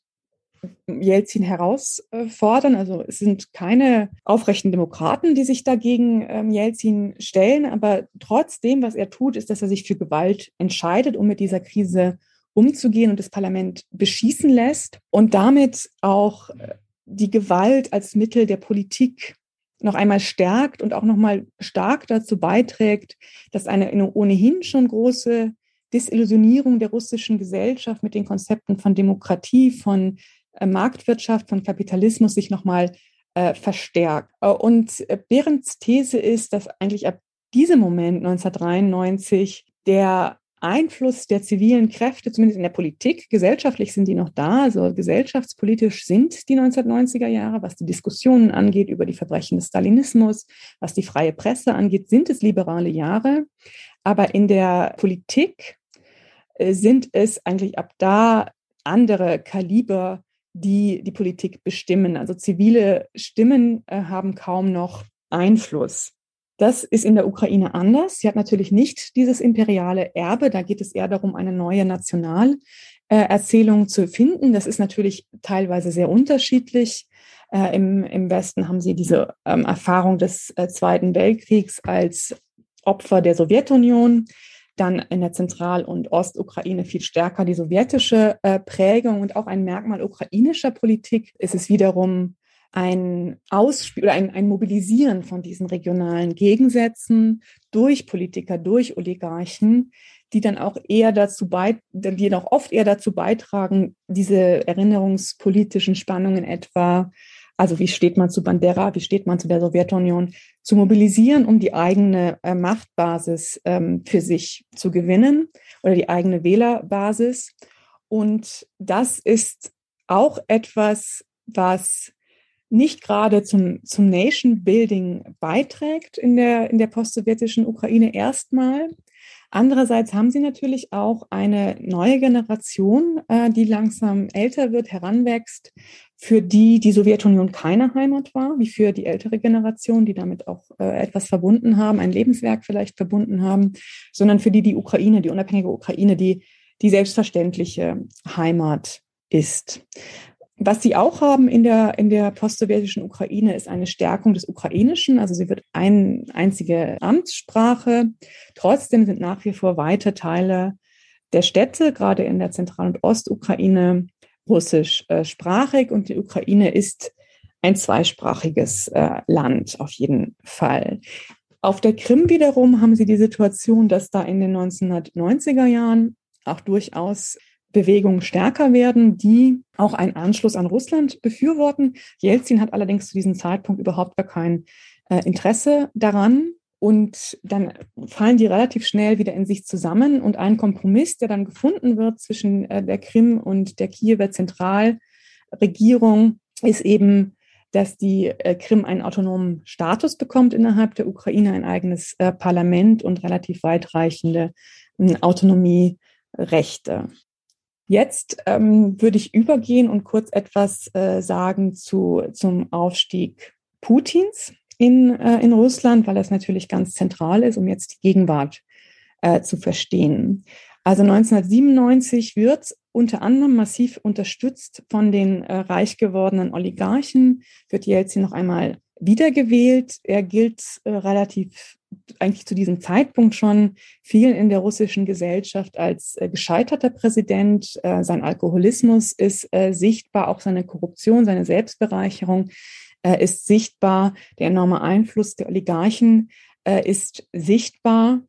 Jelzin herausfordern. Also es sind keine aufrechten Demokraten, die sich dagegen ähm, Jelzin stellen, aber trotzdem, was er tut, ist, dass er sich für Gewalt entscheidet, um mit dieser Krise umzugehen und das Parlament beschießen lässt und damit auch äh, die Gewalt als Mittel der Politik noch einmal stärkt und auch noch mal stark dazu beiträgt, dass eine ohnehin schon große Desillusionierung der russischen Gesellschaft mit den Konzepten von Demokratie, von äh, Marktwirtschaft, von Kapitalismus sich nochmal äh, verstärkt. Äh, und äh, Behrens These ist, dass eigentlich ab diesem Moment 1993 der Einfluss der zivilen Kräfte, zumindest in der Politik, gesellschaftlich sind die noch da, also gesellschaftspolitisch sind die 1990er Jahre, was die Diskussionen angeht über die Verbrechen des Stalinismus, was die freie Presse angeht, sind es liberale Jahre. Aber in der Politik äh, sind es eigentlich ab da andere Kaliber, die die Politik bestimmen. Also zivile Stimmen äh, haben kaum noch Einfluss. Das ist in der Ukraine anders. Sie hat natürlich nicht dieses imperiale Erbe. Da geht es eher darum, eine neue Nationalerzählung zu finden. Das ist natürlich teilweise sehr unterschiedlich. Äh, im, Im Westen haben sie diese ähm, Erfahrung des äh, Zweiten Weltkriegs als Opfer der Sowjetunion dann in der Zentral- und Ostukraine viel stärker die sowjetische äh, Prägung und auch ein Merkmal ukrainischer Politik ist es wiederum ein Ausspiel oder ein, ein Mobilisieren von diesen regionalen Gegensätzen durch Politiker, durch Oligarchen, die dann auch eher dazu bei, die noch oft eher dazu beitragen, diese erinnerungspolitischen Spannungen etwa, also wie steht man zu Bandera, wie steht man zu der Sowjetunion, zu mobilisieren, um die eigene äh, Machtbasis ähm, für sich zu gewinnen oder die eigene Wählerbasis. Und das ist auch etwas, was nicht gerade zum, zum Nation Building beiträgt in der, in der postsowjetischen Ukraine erstmal. Andererseits haben sie natürlich auch eine neue Generation, äh, die langsam älter wird, heranwächst, für die die Sowjetunion keine Heimat war, wie für die ältere Generation, die damit auch äh, etwas verbunden haben, ein Lebenswerk vielleicht verbunden haben, sondern für die die Ukraine, die unabhängige Ukraine, die die selbstverständliche Heimat ist. Was sie auch haben in der, in der postsowjetischen Ukraine ist eine Stärkung des Ukrainischen. Also sie wird eine einzige Amtssprache. Trotzdem sind nach wie vor weite Teile der Städte, gerade in der Zentral- und Ostukraine, russischsprachig. Und die Ukraine ist ein zweisprachiges äh, Land auf jeden Fall. Auf der Krim wiederum haben sie die Situation, dass da in den 1990er Jahren auch durchaus Bewegungen stärker werden, die auch einen Anschluss an Russland befürworten. Jelzin hat allerdings zu diesem Zeitpunkt überhaupt gar kein äh, Interesse daran. Und dann fallen die relativ schnell wieder in sich zusammen. Und ein Kompromiss, der dann gefunden wird zwischen äh, der Krim und der Kiewer Zentralregierung, ist eben, dass die äh, Krim einen autonomen Status bekommt innerhalb der Ukraine, ein eigenes Parlament und relativ weitreichende äh, Autonomierechte. Jetzt ähm, würde ich übergehen und kurz etwas äh, sagen zu, zum Aufstieg Putins in, äh, in Russland, weil das natürlich ganz zentral ist, um jetzt die Gegenwart äh, zu verstehen. Also 1997 wird unter anderem massiv unterstützt von den äh, reich gewordenen Oligarchen, wird Jelzin noch einmal wiedergewählt. Er gilt äh, relativ eigentlich zu diesem Zeitpunkt schon vielen in der russischen Gesellschaft als äh, gescheiterter Präsident. Äh, sein Alkoholismus ist äh, sichtbar, auch seine Korruption, seine Selbstbereicherung äh, ist sichtbar. Der enorme Einfluss der Oligarchen äh, ist sichtbar.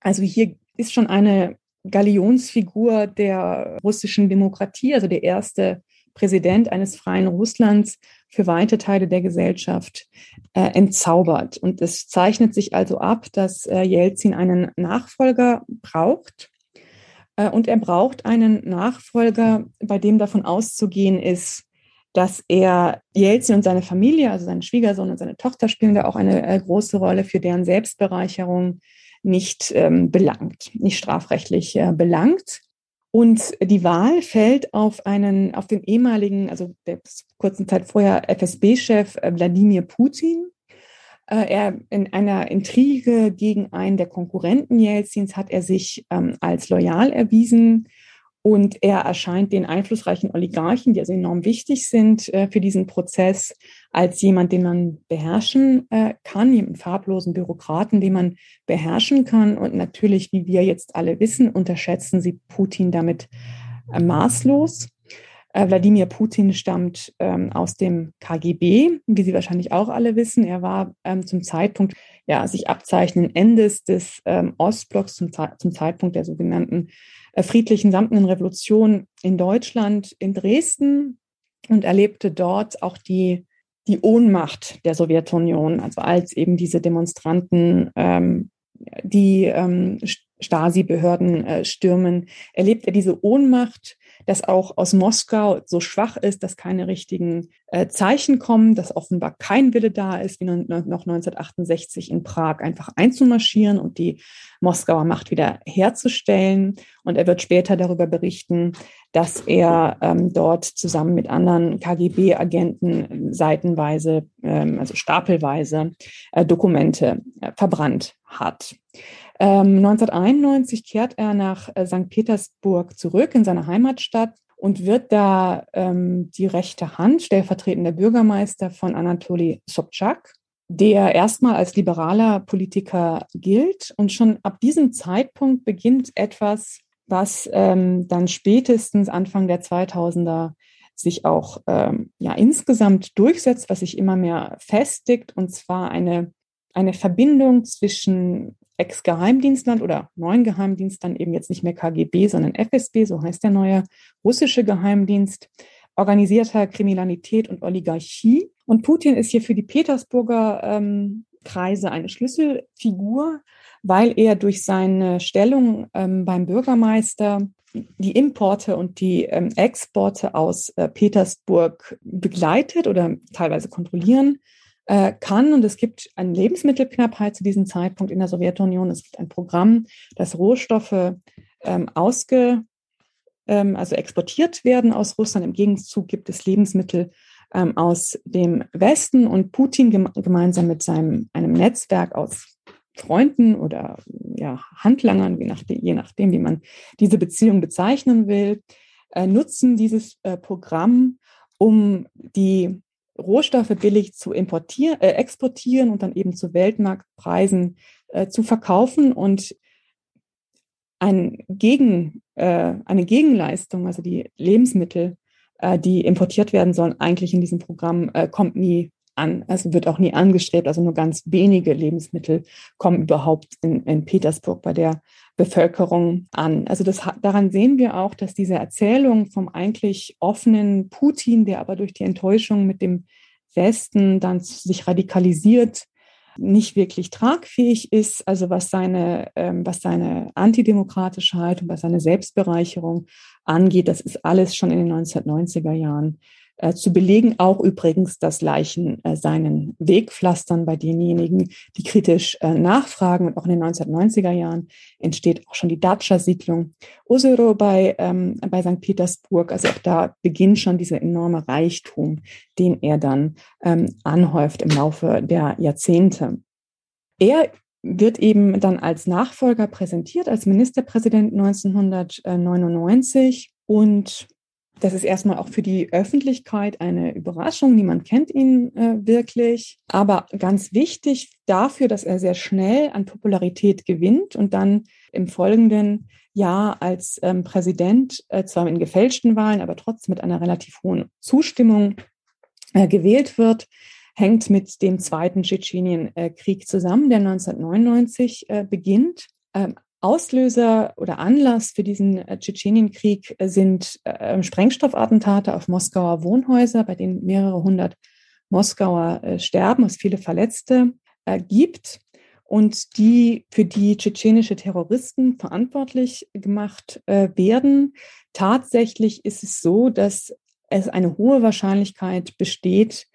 Also hier ist schon eine Galionsfigur der russischen Demokratie, also der erste Präsident eines freien Russlands für weite Teile der Gesellschaft äh, entzaubert. Und es zeichnet sich also ab, dass äh, Jelzin einen Nachfolger braucht. Äh, und er braucht einen Nachfolger, bei dem davon auszugehen ist, dass er Jelzin und seine Familie, also seinen Schwiegersohn und seine Tochter spielen da auch eine äh, große Rolle für deren Selbstbereicherung nicht ähm, belangt, nicht strafrechtlich äh, belangt. Und die Wahl fällt auf einen, auf den ehemaligen, also der kurzen Zeit vorher FSB-Chef äh, Wladimir Putin. Äh, er in einer Intrige gegen einen der Konkurrenten Jelzins hat er sich ähm, als loyal erwiesen und er erscheint den einflussreichen Oligarchen, die also enorm wichtig sind äh, für diesen Prozess, als jemand, den man beherrschen äh, kann, jemand farblosen Bürokraten, den man beherrschen kann. Und natürlich, wie wir jetzt alle wissen, unterschätzen sie Putin damit äh, maßlos. Äh, Wladimir Putin stammt ähm, aus dem KGB, wie Sie wahrscheinlich auch alle wissen. Er war ähm, zum Zeitpunkt ja, sich abzeichnen Endes des ähm, Ostblocks, zum, zum Zeitpunkt der sogenannten äh, friedlichen samtenen Revolution in Deutschland, in Dresden und erlebte dort auch die, die Ohnmacht der Sowjetunion, also als eben diese Demonstranten, ähm, die ähm, Stasi-Behörden äh, stürmen, erlebt er diese Ohnmacht, dass auch aus Moskau so schwach ist, dass keine richtigen äh, Zeichen kommen, dass offenbar kein Wille da ist, wie noch 1968 in Prag einfach einzumarschieren und die Moskauer Macht wieder herzustellen. Und er wird später darüber berichten, dass er ähm, dort zusammen mit anderen KGB-Agenten seitenweise, ähm, also stapelweise, äh, Dokumente äh, verbrannt hat. Ähm, 1991 kehrt er nach äh, St. Petersburg zurück in seine Heimatstadt und wird da ähm, die rechte Hand, stellvertretender Bürgermeister von Anatoly Sobchak, der erstmal als liberaler Politiker gilt. Und schon ab diesem Zeitpunkt beginnt etwas, was ähm, dann spätestens Anfang der 2000er sich auch ähm, ja insgesamt durchsetzt, was sich immer mehr festigt, und zwar eine, eine Verbindung zwischen Ex-Geheimdienstlern oder neuen Geheimdienstern, eben jetzt nicht mehr KGB, sondern FSB, so heißt der neue russische Geheimdienst, organisierter Kriminalität und Oligarchie. Und Putin ist hier für die Petersburger ähm, Kreise eine Schlüsselfigur, weil er durch seine Stellung ähm, beim Bürgermeister die Importe und die ähm, Exporte aus äh, Petersburg begleitet oder teilweise kontrollieren äh, kann. Und es gibt eine Lebensmittelknappheit zu diesem Zeitpunkt in der Sowjetunion. Es gibt ein Programm, das Rohstoffe ähm, ausge, ähm, also exportiert werden aus Russland. Im Gegenzug gibt es Lebensmittel ähm, aus dem Westen und Putin gem gemeinsam mit seinem einem Netzwerk aus Freunden oder ja, Handlangern, je nachdem, je nachdem, wie man diese Beziehung bezeichnen will, äh, nutzen dieses äh, Programm, um die Rohstoffe billig zu importieren, äh, exportieren und dann eben zu Weltmarktpreisen äh, zu verkaufen und ein Gegen, äh, eine Gegenleistung, also die Lebensmittel, äh, die importiert werden sollen, eigentlich in diesem Programm äh, kommt nie an. Also wird auch nie angestrebt. Also nur ganz wenige Lebensmittel kommen überhaupt in, in Petersburg bei der Bevölkerung an. Also das, daran sehen wir auch, dass diese Erzählung vom eigentlich offenen Putin, der aber durch die Enttäuschung mit dem Westen dann sich radikalisiert, nicht wirklich tragfähig ist, also was seine, ähm, was seine antidemokratische Haltung, was seine Selbstbereicherung angeht, das ist alles schon in den 1990er Jahren äh, zu belegen. Auch übrigens, dass Leichen äh, seinen Weg pflastern bei denjenigen, die kritisch äh, nachfragen. Und auch in den 1990er Jahren entsteht auch schon die Datscha-Siedlung Osiro bei, ähm, bei St. Petersburg. Also auch da beginnt schon dieser enorme Reichtum, den er dann ähm, anhäuft im Laufe der Jahrzehnte. Er wird eben dann als Nachfolger präsentiert, als Ministerpräsident 1999 und das ist erstmal auch für die Öffentlichkeit eine Überraschung. Niemand kennt ihn äh, wirklich. Aber ganz wichtig dafür, dass er sehr schnell an Popularität gewinnt und dann im folgenden Jahr als ähm, Präsident, äh, zwar in gefälschten Wahlen, aber trotzdem mit einer relativ hohen Zustimmung äh, gewählt wird, hängt mit dem zweiten Tschetschenienkrieg zusammen, der 1999 äh, beginnt. Ähm, Auslöser oder Anlass für diesen äh, Tschetschenienkrieg äh, sind äh, Sprengstoffattentate auf Moskauer Wohnhäuser, bei denen mehrere hundert Moskauer sterben, es viele Verletzte gibt und die für die tschetschenische Terroristen verantwortlich gemacht werden. Tatsächlich ist es so, dass es eine hohe Wahrscheinlichkeit besteht,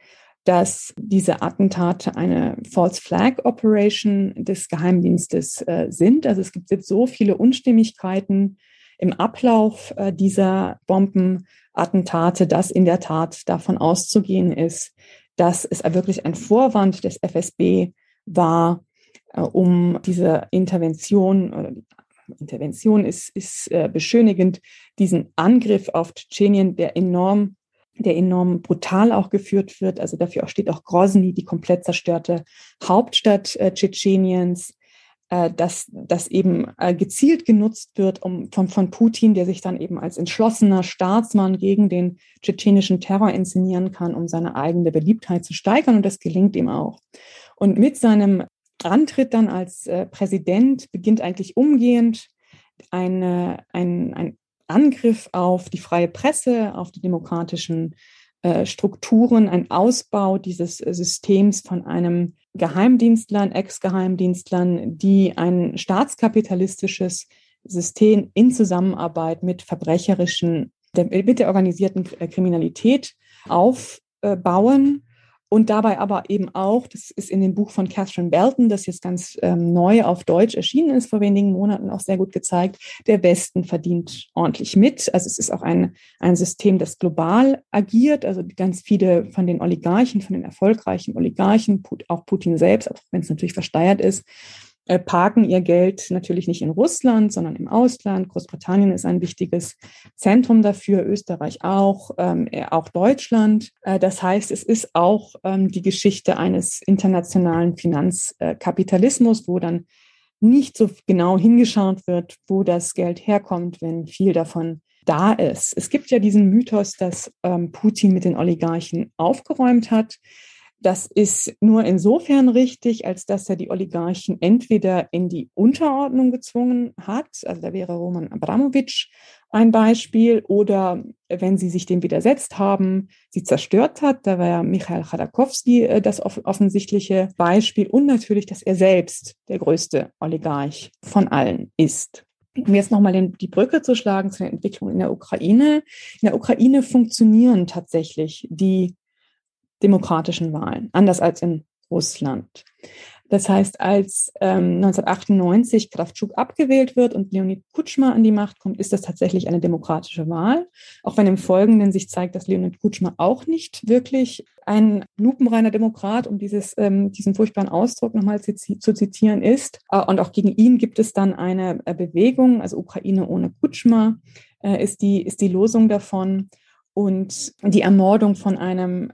dass diese Attentate eine False Flag Operation des Geheimdienstes äh, sind. Also es gibt so viele Unstimmigkeiten im Ablauf äh, dieser Bombenattentate, dass in der Tat davon auszugehen ist, dass es wirklich ein Vorwand des FSB war, äh, um diese Intervention oder Intervention ist, ist äh, beschönigend, diesen Angriff auf Tschetschenien, der enorm der enorm brutal auch geführt wird. Also dafür auch steht auch Grozny, die komplett zerstörte Hauptstadt äh, Tschetscheniens, äh, dass das eben äh, gezielt genutzt wird um, von, von Putin, der sich dann eben als entschlossener Staatsmann gegen den tschetschenischen Terror inszenieren kann, um seine eigene Beliebtheit zu steigern. Und das gelingt ihm auch. Und mit seinem Antritt dann als äh, Präsident beginnt eigentlich umgehend eine, ein, ein Angriff auf die freie Presse, auf die demokratischen äh, Strukturen, ein Ausbau dieses äh, Systems von einem Geheimdienstlern, Ex-Geheimdienstlern, die ein staatskapitalistisches System in Zusammenarbeit mit verbrecherischen, mit der organisierten Kriminalität aufbauen und dabei aber eben auch, das ist in dem Buch von Catherine Belton, das jetzt ganz ähm, neu auf Deutsch erschienen ist, vor wenigen Monaten auch sehr gut gezeigt, der Westen verdient ordentlich mit. Also es ist auch ein, ein System, das global agiert. Also ganz viele von den Oligarchen, von den erfolgreichen Oligarchen, auch Putin selbst, auch wenn es natürlich versteuert ist, äh, parken ihr Geld natürlich nicht in Russland, sondern im Ausland. Großbritannien ist ein wichtiges Zentrum dafür, Österreich auch, ähm, äh, auch Deutschland. Äh, das heißt, es ist auch ähm, die Geschichte eines internationalen Finanzkapitalismus, wo dann nicht so genau hingeschaut wird, wo das Geld herkommt, wenn viel davon da ist. Es gibt ja diesen Mythos, dass ähm, Putin mit den Oligarchen aufgeräumt hat. Das ist nur insofern richtig, als dass er die Oligarchen entweder in die Unterordnung gezwungen hat, also da wäre Roman Abramowitsch ein Beispiel, oder wenn sie sich dem widersetzt haben, sie zerstört hat, da war ja Michael Chodakowski äh, das offensichtliche Beispiel und natürlich, dass er selbst der größte Oligarch von allen ist. Um jetzt nochmal die Brücke zu schlagen zu der Entwicklung in der Ukraine. In der Ukraine funktionieren tatsächlich die demokratischen Wahlen, anders als in Russland. Das heißt, als ähm, 1998 Kravchuk abgewählt wird und Leonid Kutschma an die Macht kommt, ist das tatsächlich eine demokratische Wahl. Auch wenn im Folgenden sich zeigt, dass Leonid Kutschma auch nicht wirklich ein lupenreiner Demokrat, um dieses, ähm, diesen furchtbaren Ausdruck nochmal zu, zu zitieren ist. Äh, und auch gegen ihn gibt es dann eine äh, Bewegung, also Ukraine ohne Kutschma äh, ist, die, ist die Losung davon. Und die Ermordung von einem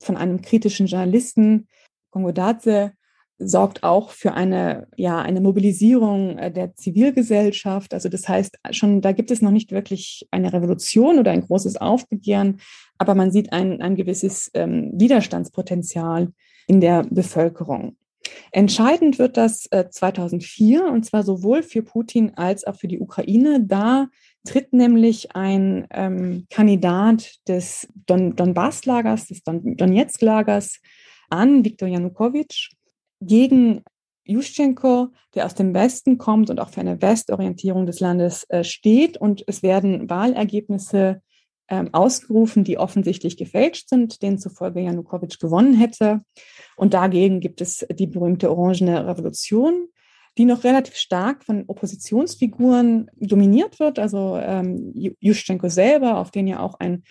von einem kritischen Journalisten, Kongo Daze, sorgt auch für eine, ja, eine Mobilisierung äh, der Zivilgesellschaft. Also das heißt schon, da gibt es noch nicht wirklich eine Revolution oder ein großes Aufbegehren, aber man sieht ein, ein gewisses ähm, Widerstandspotenzial in der Bevölkerung. Entscheidend wird das äh, 2004 und zwar sowohl für Putin als auch für die Ukraine. Da tritt nämlich ein ähm, Kandidat des Don Donbass-Lagers, des Don Donetsk-Lagers an, Viktor Janukowitsch, gegen Juschenko, der aus dem Westen kommt und auch für eine Westorientierung des Landes äh, steht. Und es werden Wahlergebnisse ähm, ausgerufen, die offensichtlich gefälscht sind, denen zufolge Janukowitsch gewonnen hätte. Und dagegen gibt es die berühmte Orangene Revolution, die noch relativ stark von Oppositionsfiguren dominiert wird. Also ähm, Juschenko selber, auf den ja auch ein,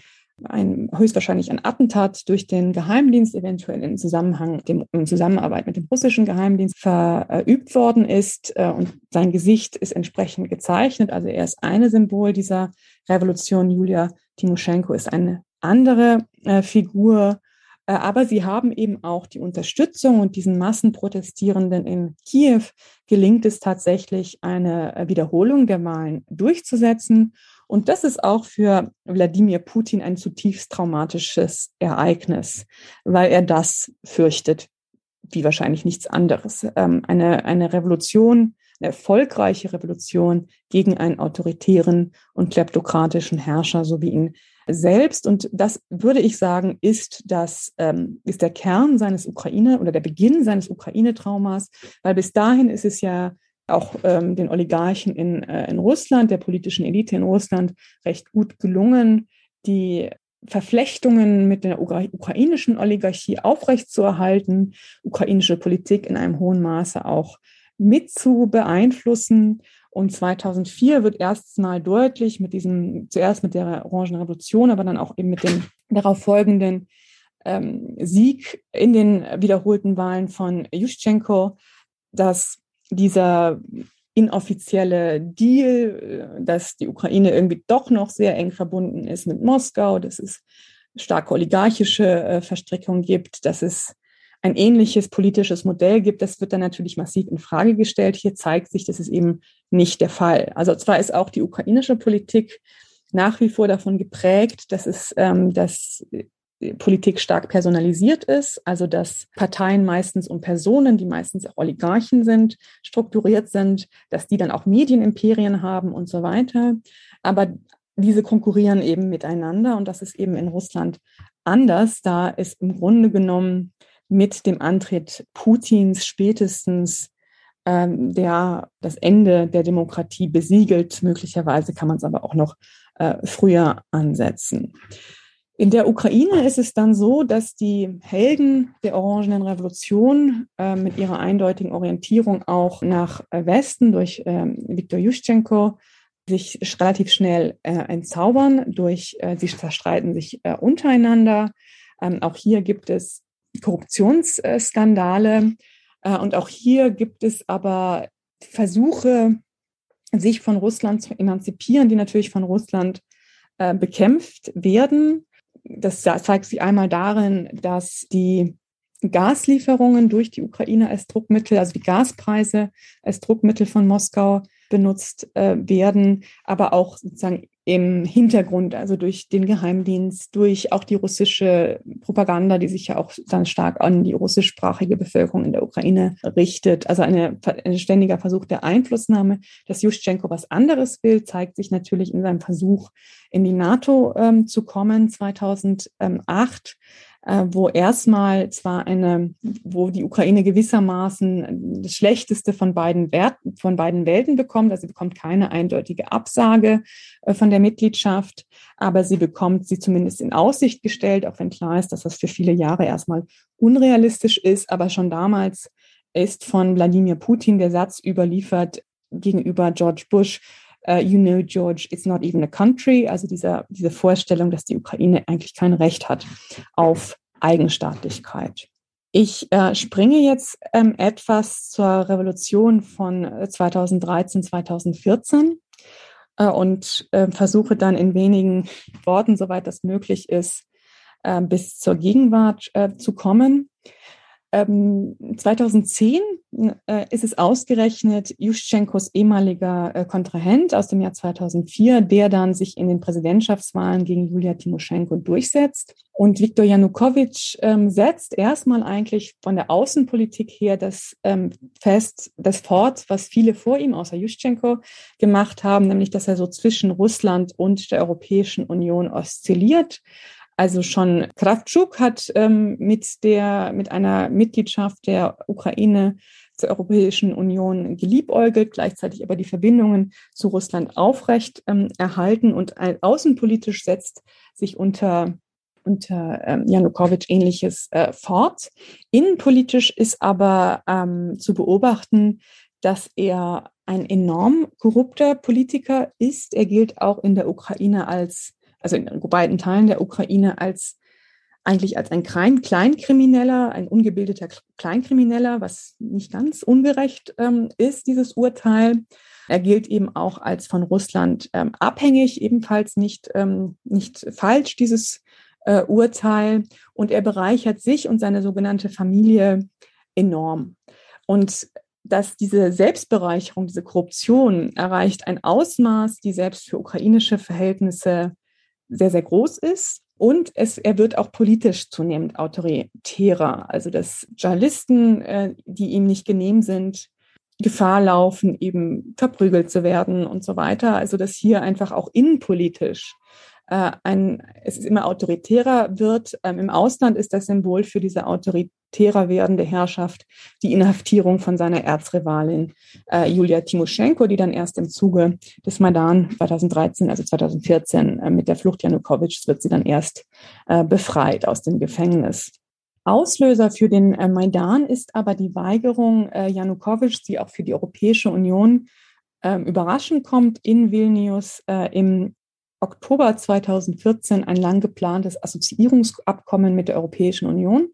ein höchstwahrscheinlich ein Attentat durch den Geheimdienst, eventuell in Zusammenhang dem, in Zusammenarbeit mit dem russischen Geheimdienst verübt worden ist. Äh, und sein Gesicht ist entsprechend gezeichnet. Also er ist eine Symbol dieser Revolution. Julia Timoschenko ist eine andere äh, Figur. Äh, aber sie haben eben auch die Unterstützung und diesen Massenprotestierenden in Kiew gelingt es tatsächlich, eine äh, Wiederholung der Wahlen durchzusetzen. Und das ist auch für Wladimir Putin ein zutiefst traumatisches Ereignis, weil er das fürchtet, wie wahrscheinlich nichts anderes. Ähm, eine, eine Revolution, eine erfolgreiche Revolution gegen einen autoritären und kleptokratischen Herrscher, so wie ihn selbst. Und das würde ich sagen, ist das, ähm, ist der Kern seines Ukraine oder der Beginn seines Ukraine-Traumas, weil bis dahin ist es ja auch ähm, den Oligarchen in, äh, in Russland, der politischen Elite in Russland, recht gut gelungen, die Verflechtungen mit der ukrainischen Oligarchie aufrechtzuerhalten, ukrainische Politik in einem hohen Maße auch mit zu beeinflussen und 2004 wird erstmal deutlich mit diesem, zuerst mit der Orangen Revolution, aber dann auch eben mit dem *laughs* darauf folgenden ähm, Sieg in den wiederholten Wahlen von Juschenko, dass dieser inoffizielle Deal, äh, dass die Ukraine irgendwie doch noch sehr eng verbunden ist mit Moskau, dass es starke oligarchische äh, Verstrickungen gibt, dass es ein ähnliches politisches Modell gibt, das wird dann natürlich massiv in Frage gestellt. Hier zeigt sich, das ist eben nicht der Fall. Also zwar ist auch die ukrainische Politik nach wie vor davon geprägt, dass es, ähm, dass Politik stark personalisiert ist, also dass Parteien meistens um Personen, die meistens auch Oligarchen sind, strukturiert sind, dass die dann auch Medienimperien haben und so weiter. Aber diese konkurrieren eben miteinander und das ist eben in Russland anders. Da ist im Grunde genommen mit dem Antritt Putins spätestens ähm, der das Ende der Demokratie besiegelt. Möglicherweise kann man es aber auch noch äh, früher ansetzen. In der Ukraine ist es dann so, dass die Helden der Orangenen Revolution äh, mit ihrer eindeutigen Orientierung auch nach äh, Westen durch ähm, Viktor Juschenko sich relativ schnell äh, entzaubern durch, äh, sie zerstreiten sich äh, untereinander. Ähm, auch hier gibt es Korruptionsskandale äh, und auch hier gibt es aber Versuche, sich von Russland zu emanzipieren, die natürlich von Russland äh, bekämpft werden. Das zeigt sich einmal darin, dass die Gaslieferungen durch die Ukraine als Druckmittel, also die Gaspreise als Druckmittel von Moskau benutzt äh, werden, aber auch sozusagen im Hintergrund, also durch den Geheimdienst, durch auch die russische Propaganda, die sich ja auch dann stark an die russischsprachige Bevölkerung in der Ukraine richtet. Also eine, ein ständiger Versuch der Einflussnahme. Dass Juschenko was anderes will, zeigt sich natürlich in seinem Versuch, in die NATO ähm, zu kommen 2008 äh, wo erstmal zwar eine, wo die Ukraine gewissermaßen das Schlechteste von beiden Werten, von beiden Welten bekommt. Also sie bekommt keine eindeutige Absage äh, von der Mitgliedschaft, aber sie bekommt sie zumindest in Aussicht gestellt, auch wenn klar ist, dass das für viele Jahre erstmal unrealistisch ist. Aber schon damals ist von Wladimir Putin der Satz überliefert gegenüber George Bush, uh, you know, George, it's not even a country. Also dieser, diese Vorstellung, dass die Ukraine eigentlich kein Recht hat auf Eigenstaatlichkeit. Ich äh, springe jetzt ähm, etwas zur Revolution von 2013, äh, 2014 äh, und äh, versuche dann in wenigen Worten, soweit das möglich ist, äh, bis zur Gegenwart zu kommen. Ähm, 2010 äh, ist es ausgerechnet Juschenkos ehemaliger äh, Kontrahent aus dem Jahr 2004, der dann sich in den Präsidentschaftswahlen gegen Julia Timoschenko durchsetzt. Und Viktor Janukowitsch ähm, setzt erstmal eigentlich von der Außenpolitik her das ähm, fest, das fort, was viele vor ihm außer Juschenko gemacht haben, nämlich dass er so zwischen Russland und der Europäischen Union oszilliert also schon Kraftschuk hat ähm, mit der, mit einer Mitgliedschaft der Ukraine zur Europäischen Union geliebäugelt, gleichzeitig aber die Verbindungen zu Russland aufrecht ähm, erhalten und außenpolitisch setzt sich unter unter ähm, Janukowitsch ähnliches äh, fort. Innenpolitisch ist aber ähm, zu beobachten, dass er ein enorm korrupter Politiker ist. Er gilt auch in der Ukraine als also in beiden Teilen der Ukraine als eigentlich als ein Klein Kleinkrimineller, ein ungebildeter Kleinkrimineller, was nicht ganz ungerecht ähm, ist, dieses Urteil. Er gilt eben auch als von Russland ähm, abhängig, ebenfalls nicht, ähm, nicht falsch, dieses äh, Urteil. Und er bereichert sich und seine sogenannte Familie enorm. Und dass diese Selbstbereicherung, diese Korruption erreicht ein Ausmaß, die selbst für ukrainische Verhältnisse sehr, sehr groß ist. Und es, er wird auch politisch zunehmend autoritärer. Also dass Journalisten, äh, die ihm nicht genehm sind, Gefahr laufen, eben verprügelt zu werden und so weiter. Also dass hier einfach auch innenpolitisch äh, ein, es ist immer autoritärer wird. Ähm, Im Ausland ist das Symbol für diese autoritärer werdende Herrschaft die Inhaftierung von seiner Erzrivalin äh, Julia Timoschenko, die dann erst im Zuge des Maidan 2013, also 2014 äh, mit der Flucht Janukowitschs wird sie dann erst äh, befreit aus dem Gefängnis. Auslöser für den äh, Maidan ist aber die Weigerung äh, Janukowitsch, die auch für die Europäische Union ähm, überraschend kommt, in Vilnius äh, im Oktober 2014 ein lang geplantes Assoziierungsabkommen mit der Europäischen Union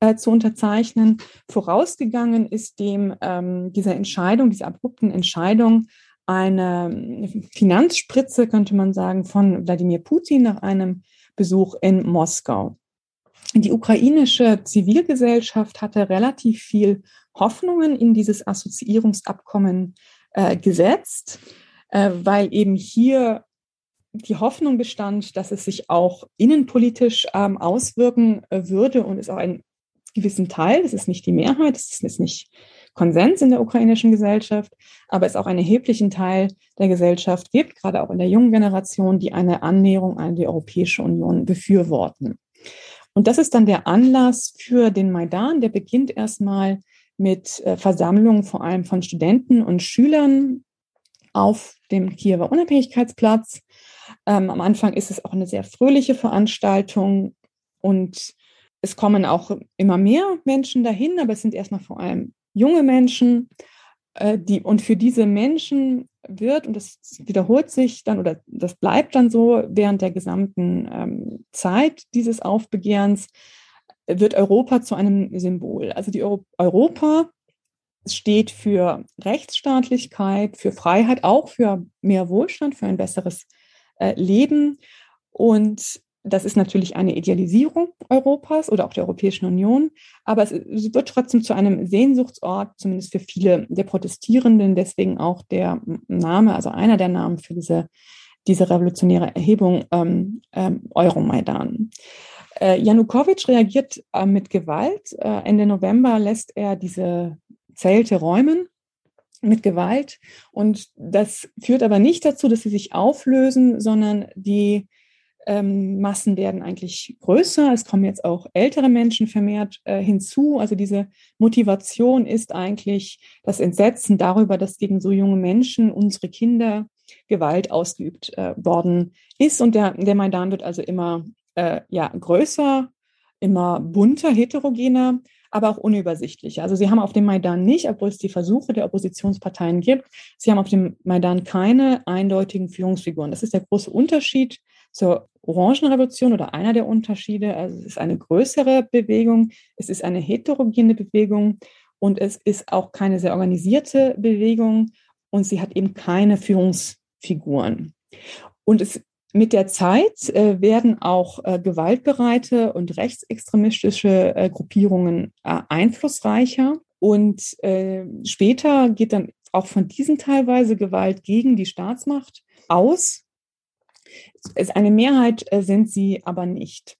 äh, zu unterzeichnen. Vorausgegangen ist dem ähm, dieser Entscheidung, dieser abrupten Entscheidung, eine Finanzspritze, könnte man sagen, von Wladimir Putin nach einem Besuch in Moskau. Die ukrainische Zivilgesellschaft hatte relativ viel Hoffnungen in dieses Assoziierungsabkommen äh, gesetzt, äh, weil eben hier die Hoffnung bestand, dass es sich auch innenpolitisch ähm, auswirken äh, würde und es auch einen gewissen Teil, das ist nicht die Mehrheit, das ist nicht Konsens in der ukrainischen Gesellschaft, aber es auch einen erheblichen Teil der Gesellschaft gibt, gerade auch in der jungen Generation, die eine Annäherung an die Europäische Union befürworten. Und das ist dann der Anlass für den Maidan. Der beginnt erstmal mit äh, Versammlungen vor allem von Studenten und Schülern auf dem Kiewer Unabhängigkeitsplatz. Ähm, am Anfang ist es auch eine sehr fröhliche Veranstaltung und es kommen auch immer mehr Menschen dahin, aber es sind erstmal vor allem junge Menschen, äh, die, und für diese Menschen wird, und das wiederholt sich dann oder das bleibt dann so während der gesamten ähm, Zeit dieses Aufbegehrens, wird Europa zu einem Symbol. Also die Euro Europa steht für Rechtsstaatlichkeit, für Freiheit, auch für mehr Wohlstand, für ein besseres äh, Leben. Und das ist natürlich eine Idealisierung Europas oder auch der Europäischen Union, aber es, wird trotzdem zu einem Sehnsuchtsort, zumindest für viele der Protestierenden. Deswegen auch der Name, also einer der Namen für diese, diese revolutionäre Erhebung, ähm, ähm, Euromaidan. Äh, Janukowitsch reagiert äh, mit Gewalt. Äh, Ende November lässt er diese Zelte räumen mit Gewalt. Und das führt aber nicht dazu, dass sie sich auflösen, sondern die ähm, Massen werden eigentlich größer. Es kommen jetzt auch ältere Menschen vermehrt äh, hinzu. Also diese Motivation ist eigentlich das Entsetzen darüber, dass gegen so junge Menschen, unsere Kinder, Gewalt ausgeübt äh, worden ist. Und der, der Maidan wird also immer äh, ja, größer, immer bunter, heterogener, aber auch unübersichtlicher. Also sie haben auf dem Maidan nicht, obwohl es die Versuche der Oppositionsparteien gibt, sie haben auf dem Maidan keine eindeutigen Führungsfiguren. Das ist der große Unterschied zur Orangenrevolution oder einer der Unterschiede. Also es ist eine größere Bewegung, es ist eine heterogene Bewegung und es ist auch keine sehr organisierte Bewegung und sie hat eben keine Führungsfiguren. Und es mit der Zeit äh, werden auch äh, gewaltbereite und rechtsextremistische äh, Gruppierungen einflussreicher. Und äh, später geht dann auch von diesen teilweise Gewalt gegen die Staatsmacht aus. Eine Mehrheit sind sie aber nicht.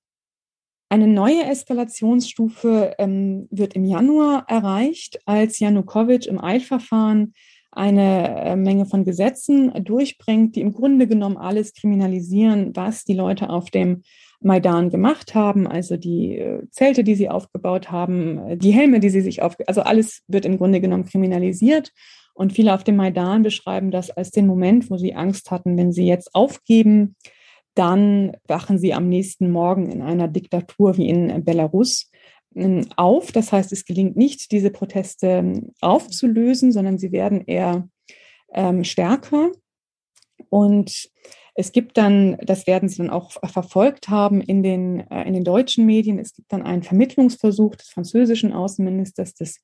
Eine neue Eskalationsstufe ähm, wird im Januar erreicht, als Janukowitsch im Eilverfahren eine äh, Menge von Gesetzen durchbringt, die im Grunde genommen alles kriminalisieren, was die Leute auf dem Maidan gemacht haben, also die äh, Zelte, die sie aufgebaut haben, äh, die Helme, die sie sich auf, also alles wird im Grunde genommen kriminalisiert. Und viele auf dem Maidan beschreiben das als den Moment, wo sie Angst hatten, wenn sie jetzt aufgeben, dann wachen sie am nächsten Morgen in einer Diktatur wie in Belarus auf. Das heißt, es gelingt nicht, diese Proteste ähm, aufzulösen, sondern sie werden eher ähm, stärker. Und es gibt dann, das werden Sie dann auch verfolgt haben in den, äh, in den deutschen Medien, es gibt dann einen Vermittlungsversuch des französischen Außenministers, des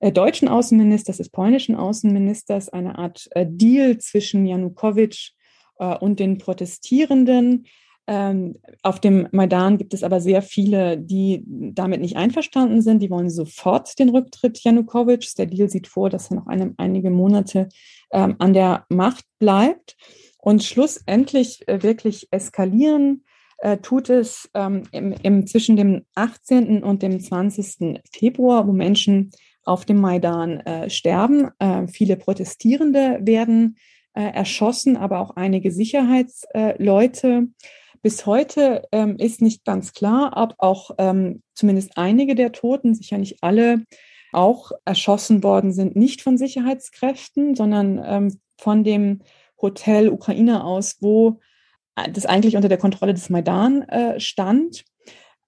äh, deutschen Außenministers, des polnischen Außenministers, eine Art äh, Deal zwischen Janukowitsch äh, und den Protestierenden. Ähm, auf dem Maidan gibt es aber sehr viele, die damit nicht einverstanden sind. Die wollen sofort den Rücktritt Janukowitschs. Der Deal sieht vor, dass er noch eine, einige Monate ähm, an der Macht bleibt. Und schlussendlich äh, wirklich eskalieren äh, tut es ähm, im, im, zwischen dem 18. und dem 20. Februar, wo Menschen auf dem Maidan äh, sterben. Äh, viele Protestierende werden äh, erschossen, aber auch einige Sicherheitsleute. Bis heute ähm, ist nicht ganz klar, ob auch ähm, zumindest einige der Toten, sicher nicht alle, auch erschossen worden sind, nicht von Sicherheitskräften, sondern ähm, von dem Hotel Ukraine aus, wo äh, das eigentlich unter der Kontrolle des Maidan äh, stand.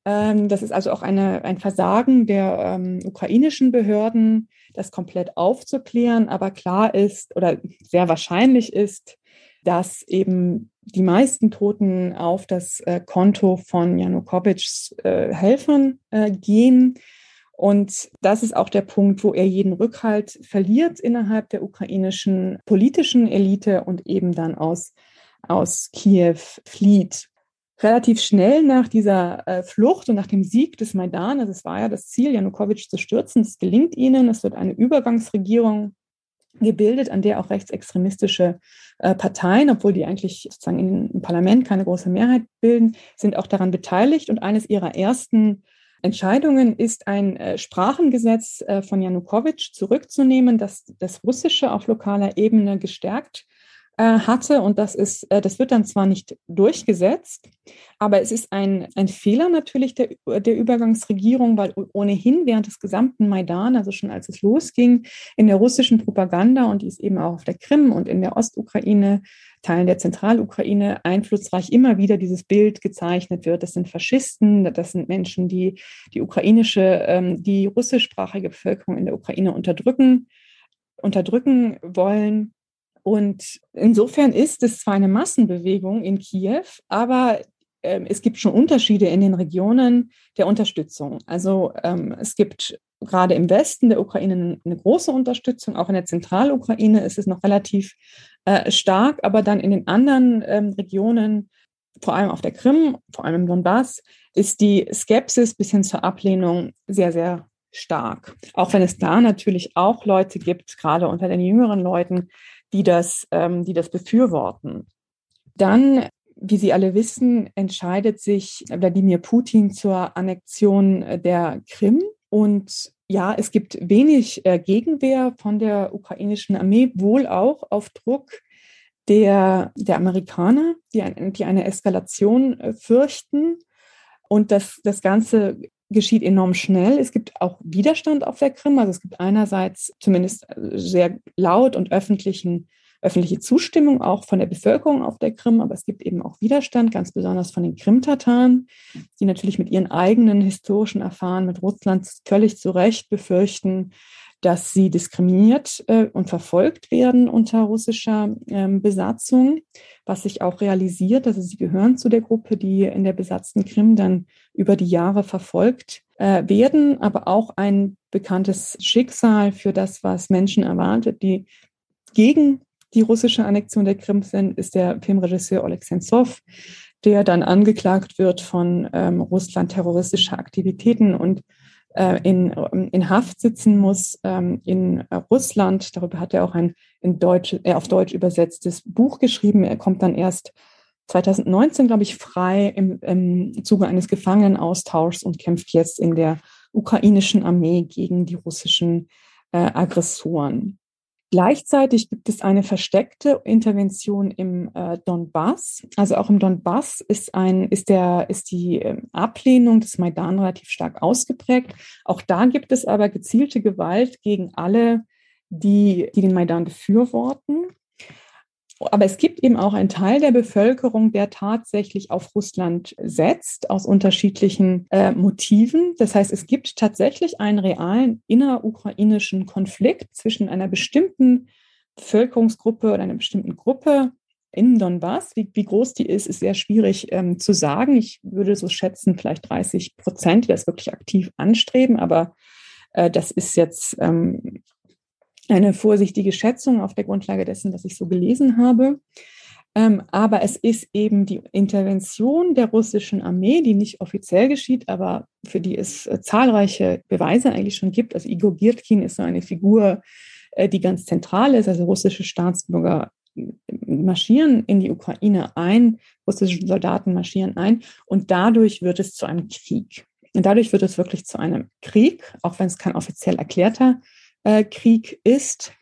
Ähm, das ist also auch eine, ein Versagen der ähm, ukrainischen Behörden, das komplett aufzuklären. Aber klar ist oder sehr wahrscheinlich ist, dass eben die meisten Toten auf das äh, Konto von Janukowitschs äh, Helfern äh, gehen. Und das ist auch der Punkt, wo er jeden Rückhalt verliert innerhalb der ukrainischen politischen Elite und eben dann aus, aus Kiew flieht. Relativ schnell nach dieser äh, Flucht und nach dem Sieg des Maidan, also es war ja das Ziel, Janukowitsch zu stürzen, es gelingt ihnen, es wird eine Übergangsregierung gebildet, an der auch rechtsextremistische äh, Parteien, obwohl die eigentlich sozusagen im Parlament keine große Mehrheit bilden, sind auch daran beteiligt. Und eines ihrer ersten Entscheidungen ist ein äh, Sprachengesetz äh, von Janukowitsch zurückzunehmen, das das Russische auf lokaler Ebene gestärkt hatte. Und das ist, äh, das wird dann zwar nicht durchgesetzt, aber es ist ein, ein Fehler natürlich der, der Übergangsregierung, weil ohnehin während des gesamten Maidan, also schon als es losging, in der russischen Propaganda und die ist eben auch auf der Krim und in der Ostukraine, Teilen der Zentralukraine einflussreich immer wieder dieses Bild gezeichnet wird. Das sind Faschisten, das sind Menschen, die die ukrainische, ähm, die russischsprachige Bevölkerung in der Ukraine unterdrücken, unterdrücken wollen. Und insofern ist es zwar eine Massenbewegung in Kiew, aber ähm, es gibt schon Unterschiede in den Regionen der Unterstützung. Also ähm, es gibt gerade im Westen der Ukraine eine große Unterstützung, auch in der Zentralukraine ist es noch relativ äh, stark, aber dann in den anderen ähm, Regionen, vor allem auf der Krim, vor allem im Donbass, ist die Skepsis bis hin zur Ablehnung sehr, sehr stark. Auch wenn es da natürlich auch Leute gibt, gerade unter den jüngeren Leuten, die das, ähm, die das befürworten. Dann, wie Sie alle wissen, entscheidet sich Wladimir Putin zur Annexion der Krim. Und ja, es gibt wenig äh, Gegenwehr von der ukrainischen Armee, wohl auch auf Druck der, der Amerikaner, die, ein, die eine Eskalation äh, fürchten. Und das, das Ganze geschieht enorm schnell. Es gibt auch Widerstand auf der Krim. Also es gibt einerseits zumindest äh, sehr laut und öffentlichen, öffentliche Zustimmung auch von der Bevölkerung auf der Krim, aber es gibt eben auch Widerstand, ganz besonders von den Krim-Tataren, die natürlich mit ihren eigenen historischen Erfahrungen mit Russland völlig zu Recht befürchten, dass sie diskriminiert äh, und verfolgt werden unter russischer ähm, Besatzung, was sich auch realisiert. Also sie gehören zu der Gruppe, die in der besatzten Krim dann über die Jahre verfolgt äh, werden, aber auch ein bekanntes Schicksal für das, was Menschen erwartet, die gegen die russische Annexion der Krim sind, ist der Filmregisseur Oleg Sentsov, der dann angeklagt wird von ähm, Russland terroristischer Aktivitäten und in, in Haft sitzen muss ähm, in äh, Russland. Darüber hat er auch ein in Deutsch, äh, auf Deutsch übersetztes Buch geschrieben. Er kommt dann erst 2019, glaube ich, frei im, im Zuge eines Gefangenenaustauschs und kämpft jetzt in der ukrainischen Armee gegen die russischen äh, Aggressoren. Gleichzeitig gibt es eine versteckte Intervention im äh, Donbass. Also auch im Donbass ist, ein, ist, der, ist die äh, Ablehnung des Maidan relativ stark ausgeprägt. Auch da gibt es aber gezielte Gewalt gegen alle, die, die den Maidan befürworten. Aber es gibt eben auch einen Teil der Bevölkerung, der tatsächlich auf Russland setzt, aus unterschiedlichen äh, Motiven. Das heißt, es gibt tatsächlich einen realen innerukrainischen Konflikt zwischen einer bestimmten Bevölkerungsgruppe oder einer bestimmten Gruppe in Donbass. Wie, wie groß die ist, ist sehr schwierig ähm, zu sagen. Ich würde so schätzen, vielleicht 30 Prozent, die das wirklich aktiv anstreben, aber äh, das ist jetzt ähm, eine vorsichtige Schätzung auf der Grundlage dessen, was ich so gelesen habe. Ähm, aber es ist eben die Intervention der russischen Armee, die nicht offiziell geschieht, aber für die es äh, zahlreiche Beweise eigentlich schon gibt. Also Igor Girkin ist so eine Figur, äh, die ganz zentral ist. Also russische Staatsbürger äh, marschieren in die Ukraine ein, russische Soldaten marschieren ein und dadurch wird es zu einem Krieg. Und dadurch wird es wirklich zu einem Krieg, auch wenn es kein offiziell erklärter äh, Krieg ist.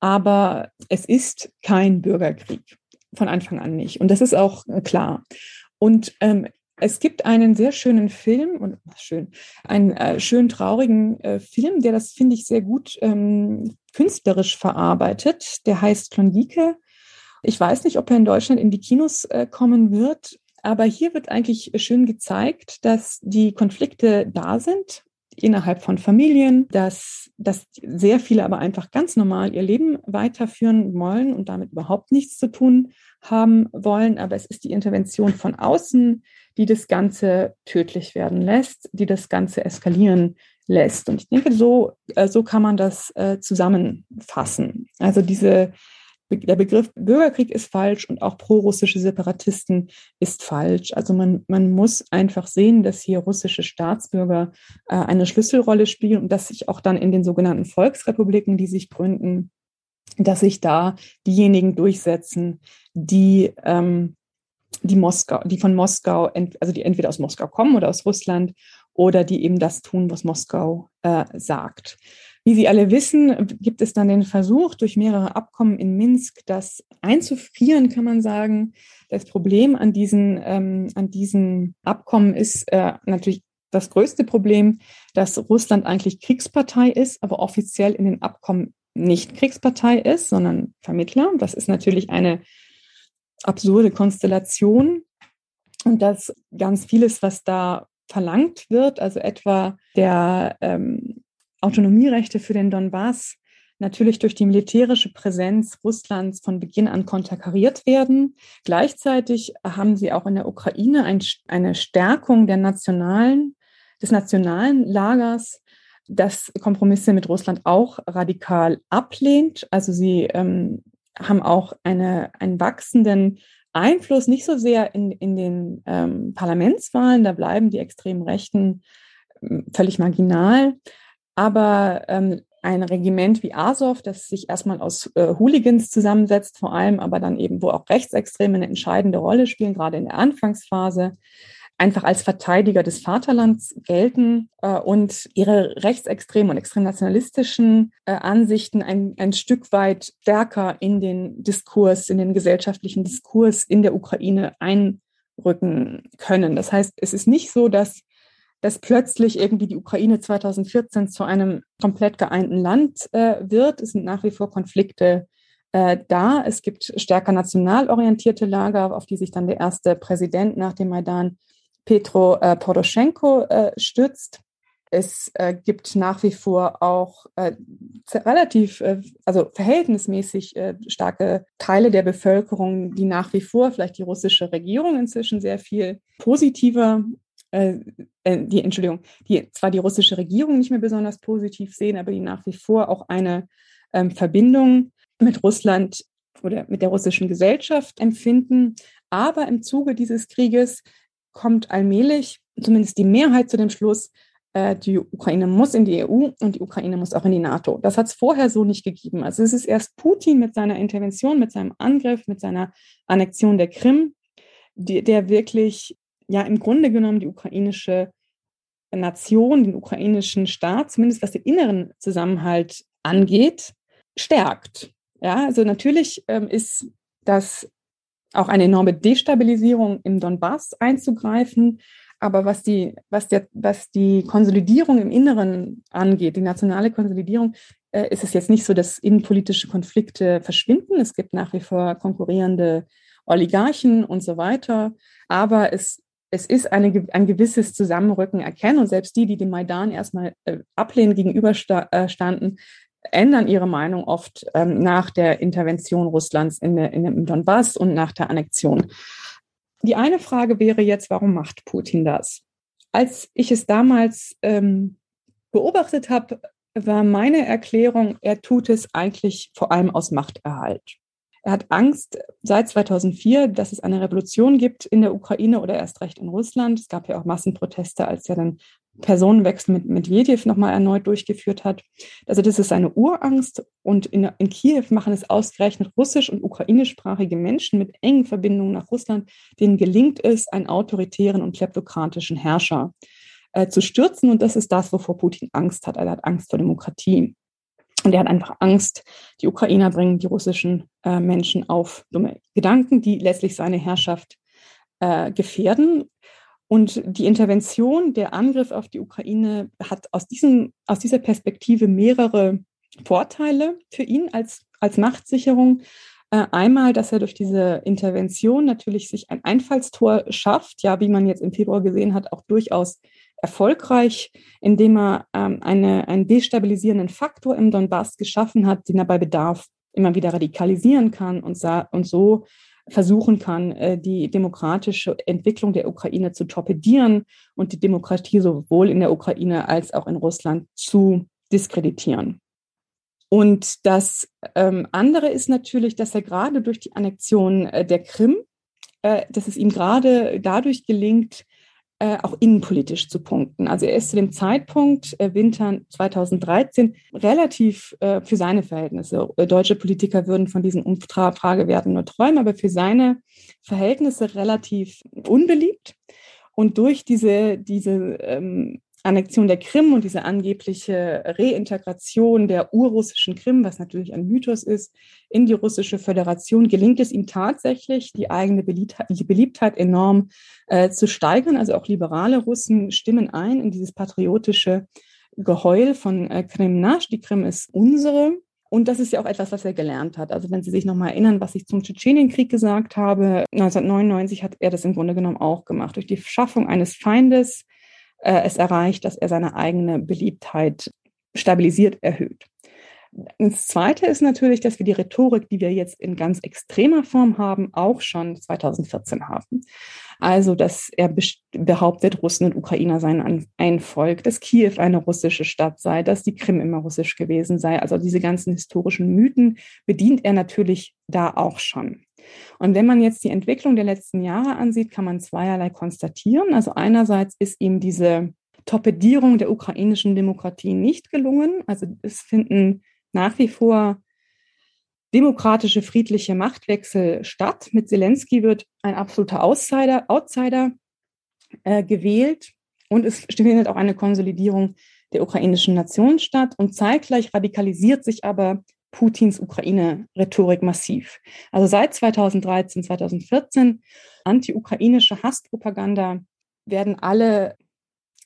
Aber es ist kein Bürgerkrieg. Von Anfang an nicht. Und das ist auch äh, klar. Und ähm, es gibt einen sehr schönen Film und schön, einen äh, schön traurigen äh, Film, der das finde ich sehr gut ähm, künstlerisch verarbeitet. Der heißt Klondike. Ich weiß nicht, ob er in Deutschland in die Kinos äh, kommen wird, aber hier wird eigentlich schön gezeigt, dass die Konflikte da sind innerhalb von Familien, dass, dass sehr viele aber einfach ganz normal ihr Leben weiterführen wollen und damit überhaupt nichts zu tun haben wollen. Aber es ist die Intervention von außen, die das Ganze tödlich werden lässt, die das Ganze eskalieren lässt. Und ich denke, so, äh, so kann man das äh, zusammenfassen. Also diese der Begriff Bürgerkrieg ist falsch und auch prorussische Separatisten ist falsch. Also man, man muss einfach sehen, dass hier russische Staatsbürger äh, eine Schlüsselrolle spielen und dass sich auch dann in den sogenannten Volksrepubliken, die sich gründen, dass sich da diejenigen durchsetzen, die, ähm, die Moskau, die von Moskau, also die entweder aus Moskau kommen oder aus Russland oder die eben das tun, was Moskau äh, sagt. Wie Sie alle wissen, gibt es dann den Versuch, durch mehrere Abkommen in Minsk das einzufrieren, kann man sagen. Das Problem an diesen, ähm, an diesen Abkommen ist äh, natürlich das größte Problem, dass Russland eigentlich Kriegspartei ist, aber offiziell in den Abkommen nicht Kriegspartei ist, sondern Vermittler. Das ist natürlich eine absurde Konstellation und dass ganz vieles, was da verlangt wird, also etwa der ähm, Autonomierechte für den Donbass, natürlich durch die militärische Präsenz Russlands von Beginn an konterkariert werden. Gleichzeitig haben sie auch in der Ukraine ein, eine Stärkung der nationalen, des nationalen Lagers, das Kompromisse mit Russland auch radikal ablehnt. Also sie ähm, haben auch eine, einen wachsenden Einfluss, nicht so sehr in, in den ähm, Parlamentswahlen, da bleiben die extremen Rechten ähm, völlig marginal, aber ähm, ein Regiment wie Azov, das sich erstmal aus äh, Hooligans zusammensetzt, vor allem aber dann eben, wo auch Rechtsextreme eine entscheidende Rolle spielen, gerade in der Anfangsphase, einfach als Verteidiger des Vaterlands gelten äh, und ihre rechtsextremen und extrem nationalistischen äh, Ansichten ein, ein Stück weit stärker in den Diskurs, in den gesellschaftlichen Diskurs in der Ukraine einrücken können. Das heißt, es ist nicht so, dass dass plötzlich irgendwie die Ukraine 2014 zu einem komplett geeinten Land äh, wird. Es sind nach wie vor Konflikte äh, da. Es gibt stärker national orientierte Lager, auf die sich dann der erste Präsident nach dem Maidan Petro äh, Poroschenko äh, stützt. Es äh, gibt nach wie vor auch äh, relativ, äh, also verhältnismäßig starke Teile der Bevölkerung, die nach wie vor vielleicht die russische Regierung inzwischen sehr viel positiver, die Entschuldigung, die zwar die russische Regierung nicht mehr besonders positiv sehen, aber die nach wie vor auch eine ähm, Verbindung mit Russland oder mit der russischen Gesellschaft empfinden. Aber im Zuge dieses Krieges kommt allmählich zumindest die Mehrheit zu dem Schluss, äh, die Ukraine muss in die EU und die Ukraine muss auch in die NATO. Das hat es vorher so nicht gegeben. Also es ist erst Putin mit seiner Intervention, mit seinem Angriff, mit seiner Annexion der Krim, die, der wirklich ja im Grunde genommen die ukrainische Nation, den ukrainischen Staat, zumindest was den inneren Zusammenhalt angeht, stärkt. Ja, also natürlich ähm, ist das auch eine enorme Destabilisierung im Donbass einzugreifen. Aber was die, was der, was die Konsolidierung im Inneren angeht, die nationale Konsolidierung, äh, ist es jetzt nicht so, dass innenpolitische Konflikte verschwinden. Es gibt nach wie vor konkurrierende Oligarchen und so weiter. Aber es, es ist eine, ein gewisses Zusammenrücken erkennen. Und selbst die, die dem Maidan erstmal äh, ablehnen gegenüberstanden, ändern ihre Meinung oft ähm, nach der Intervention Russlands in, in dem Donbass und nach der Annexion. Die eine Frage wäre jetzt, warum macht Putin das? Als ich es damals ähm, beobachtet habe, war meine Erklärung, er tut es eigentlich vor allem aus Machterhalt. Er hat Angst seit 2004, dass es eine Revolution gibt in der Ukraine oder erst recht in Russland. Es gab ja auch Massenproteste, als er dann Personenwechsel mit Medvedev nochmal erneut durchgeführt hat. Also das ist eine Urangst und in, in Kiew machen es ausgerechnet russisch- und ukrainischsprachige Menschen mit engen Verbindungen nach Russland, denen gelingt es, einen autoritären und kleptokratischen Herrscher äh, zu stürzen. Und das ist das, wovor Putin Angst hat. Er hat Angst vor Demokratie. Und er hat einfach Angst, die Ukrainer bringen die russischen äh, Menschen auf dumme Gedanken, die letztlich seine Herrschaft äh, gefährden. Und die Intervention, der Angriff auf die Ukraine hat aus, diesem, aus dieser Perspektive mehrere Vorteile für ihn als, als Machtsicherung. Äh, einmal, dass er durch diese Intervention natürlich sich ein Einfallstor schafft, ja, wie man jetzt im Februar gesehen hat, auch durchaus erfolgreich, indem er ähm, eine, einen destabilisierenden Faktor im Donbass geschaffen hat, den er bei Bedarf immer wieder radikalisieren kann und, und so versuchen kann, äh, die demokratische Entwicklung der Ukraine zu torpedieren und die Demokratie sowohl in der Ukraine als auch in Russland zu diskreditieren. Und das ähm, andere ist natürlich, dass er gerade durch die Annexion äh, der Krim, äh, dass es ihm gerade dadurch gelingt, äh, auch innenpolitisch zu punkten. Also er ist zu dem Zeitpunkt äh, Winter 2013 relativ äh, für seine Verhältnisse, äh, deutsche Politiker würden von diesen Umfragewerten nur träumen, aber für seine Verhältnisse relativ unbeliebt. Und durch diese, diese ähm, Annexion der Krim und diese angebliche Reintegration der urrussischen Krim, was natürlich ein Mythos ist, in die russische Föderation, gelingt es ihm tatsächlich, die eigene Beliebtheit, enorm äh, zu steigern. Also auch liberale Russen stimmen ein in dieses patriotische Geheul von äh, Krim-Nasch. Die Krim ist unsere. Und das ist ja auch etwas, was er gelernt hat. Also wenn Sie sich nochmal erinnern, was ich zum Tschetschenienkrieg gesagt habe, 1999 hat er das im Grunde genommen auch gemacht. Durch die Schaffung eines Feindes äh, es erreicht, dass er seine eigene Beliebtheit stabilisiert erhöht. Das Zweite ist natürlich, dass wir die Rhetorik, die wir jetzt in ganz extremer Form haben, auch schon 2014 haben. Also, dass er behauptet, Russen und Ukrainer seien ein Volk, dass Kiew eine russische Stadt sei, dass die Krim immer russisch gewesen sei. Also diese ganzen historischen Mythen bedient er natürlich da auch schon. Und wenn man jetzt die Entwicklung der letzten Jahre ansieht, kann man zweierlei konstatieren. Also einerseits ist ihm diese Torpedierung der ukrainischen Demokratie nicht gelungen. Also es finden nach wie vor demokratische, friedliche Machtwechsel statt. Mit Zelensky wird ein absoluter Outsider, Outsider äh, gewählt und es findet auch eine Konsolidierung der ukrainischen Nation statt und zeitgleich radikalisiert sich aber Putins Ukraine-Rhetorik massiv. Also seit 2013, 2014 anti-ukrainische Hasspropaganda werden alle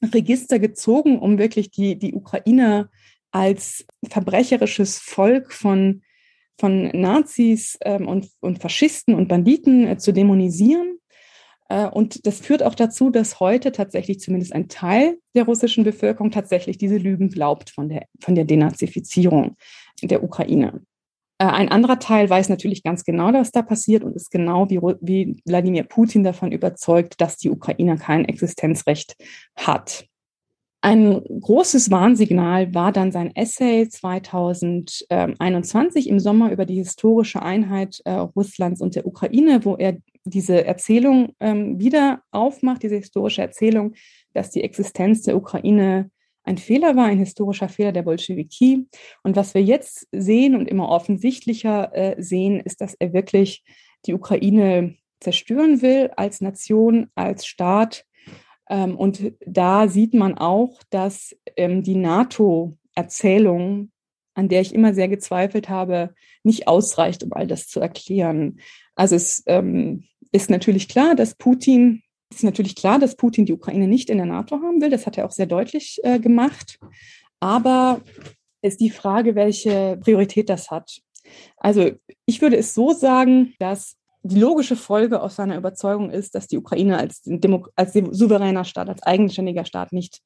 Register gezogen, um wirklich die, die Ukrainer als verbrecherisches Volk von, von Nazis ähm, und, und Faschisten und Banditen äh, zu dämonisieren. Äh, und das führt auch dazu, dass heute tatsächlich zumindest ein Teil der russischen Bevölkerung tatsächlich diese Lügen glaubt von der, von der Denazifizierung der Ukraine. Äh, ein anderer Teil weiß natürlich ganz genau, was da passiert und ist genau wie, wie Wladimir Putin davon überzeugt, dass die Ukraine kein Existenzrecht hat. Ein großes Warnsignal war dann sein Essay 2021 im Sommer über die historische Einheit äh, Russlands und der Ukraine, wo er diese Erzählung ähm, wieder aufmacht, diese historische Erzählung, dass die Existenz der Ukraine ein Fehler war, ein historischer Fehler der Bolschewiki. Und was wir jetzt sehen und immer offensichtlicher äh, sehen, ist, dass er wirklich die Ukraine zerstören will als Nation, als Staat ähm, und da sieht man auch, dass ähm, die NATO-Erzählung, an der ich immer sehr gezweifelt habe, nicht ausreicht, um all das zu erklären. Also es ähm, ist natürlich klar, dass Putin ist natürlich klar, dass Putin die Ukraine nicht in der NATO haben will. Das hat er auch sehr deutlich äh, gemacht. Aber ist die Frage, welche Priorität das hat. Also ich würde es so sagen, dass die logische Folge aus seiner Überzeugung ist, dass die Ukraine als, Demo als souveräner Staat, als eigenständiger Staat nicht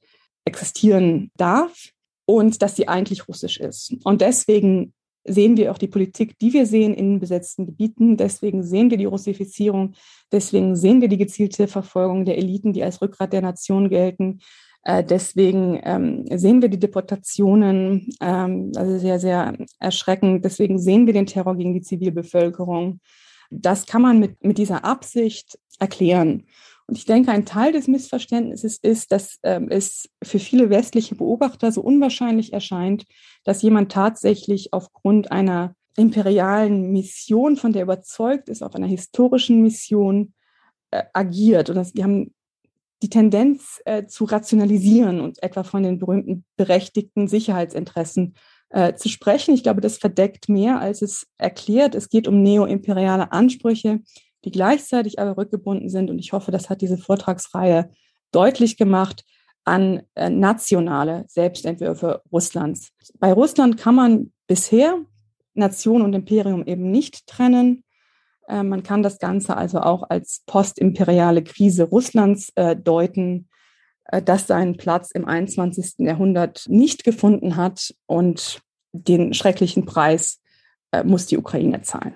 existieren darf und dass sie eigentlich russisch ist. Und deswegen sehen wir auch die Politik, die wir sehen in besetzten Gebieten. Deswegen sehen wir die Russifizierung. Deswegen sehen wir die gezielte Verfolgung der Eliten, die als Rückgrat der Nation gelten. Äh, deswegen ähm, sehen wir die Deportationen, ähm, also sehr, sehr erschreckend. Deswegen sehen wir den Terror gegen die Zivilbevölkerung. Das kann man mit, mit dieser Absicht erklären. Und ich denke, ein Teil des Missverständnisses ist, dass ähm, es für viele westliche Beobachter so unwahrscheinlich erscheint, dass jemand tatsächlich aufgrund einer imperialen Mission, von der überzeugt ist, auf einer historischen Mission äh, agiert. Und das, wir haben die Tendenz äh, zu rationalisieren und etwa von den berühmten berechtigten Sicherheitsinteressen äh, zu sprechen. Ich glaube, das verdeckt mehr, als es erklärt. Es geht um neoimperiale Ansprüche, die gleichzeitig aber rückgebunden sind. Und ich hoffe, das hat diese Vortragsreihe deutlich gemacht an äh, nationale Selbstentwürfe Russlands. Bei Russland kann man bisher Nation und Imperium eben nicht trennen. Äh, man kann das Ganze also auch als postimperiale Krise Russlands äh, deuten. Das seinen Platz im 21. Jahrhundert nicht gefunden hat und den schrecklichen Preis muss die Ukraine zahlen.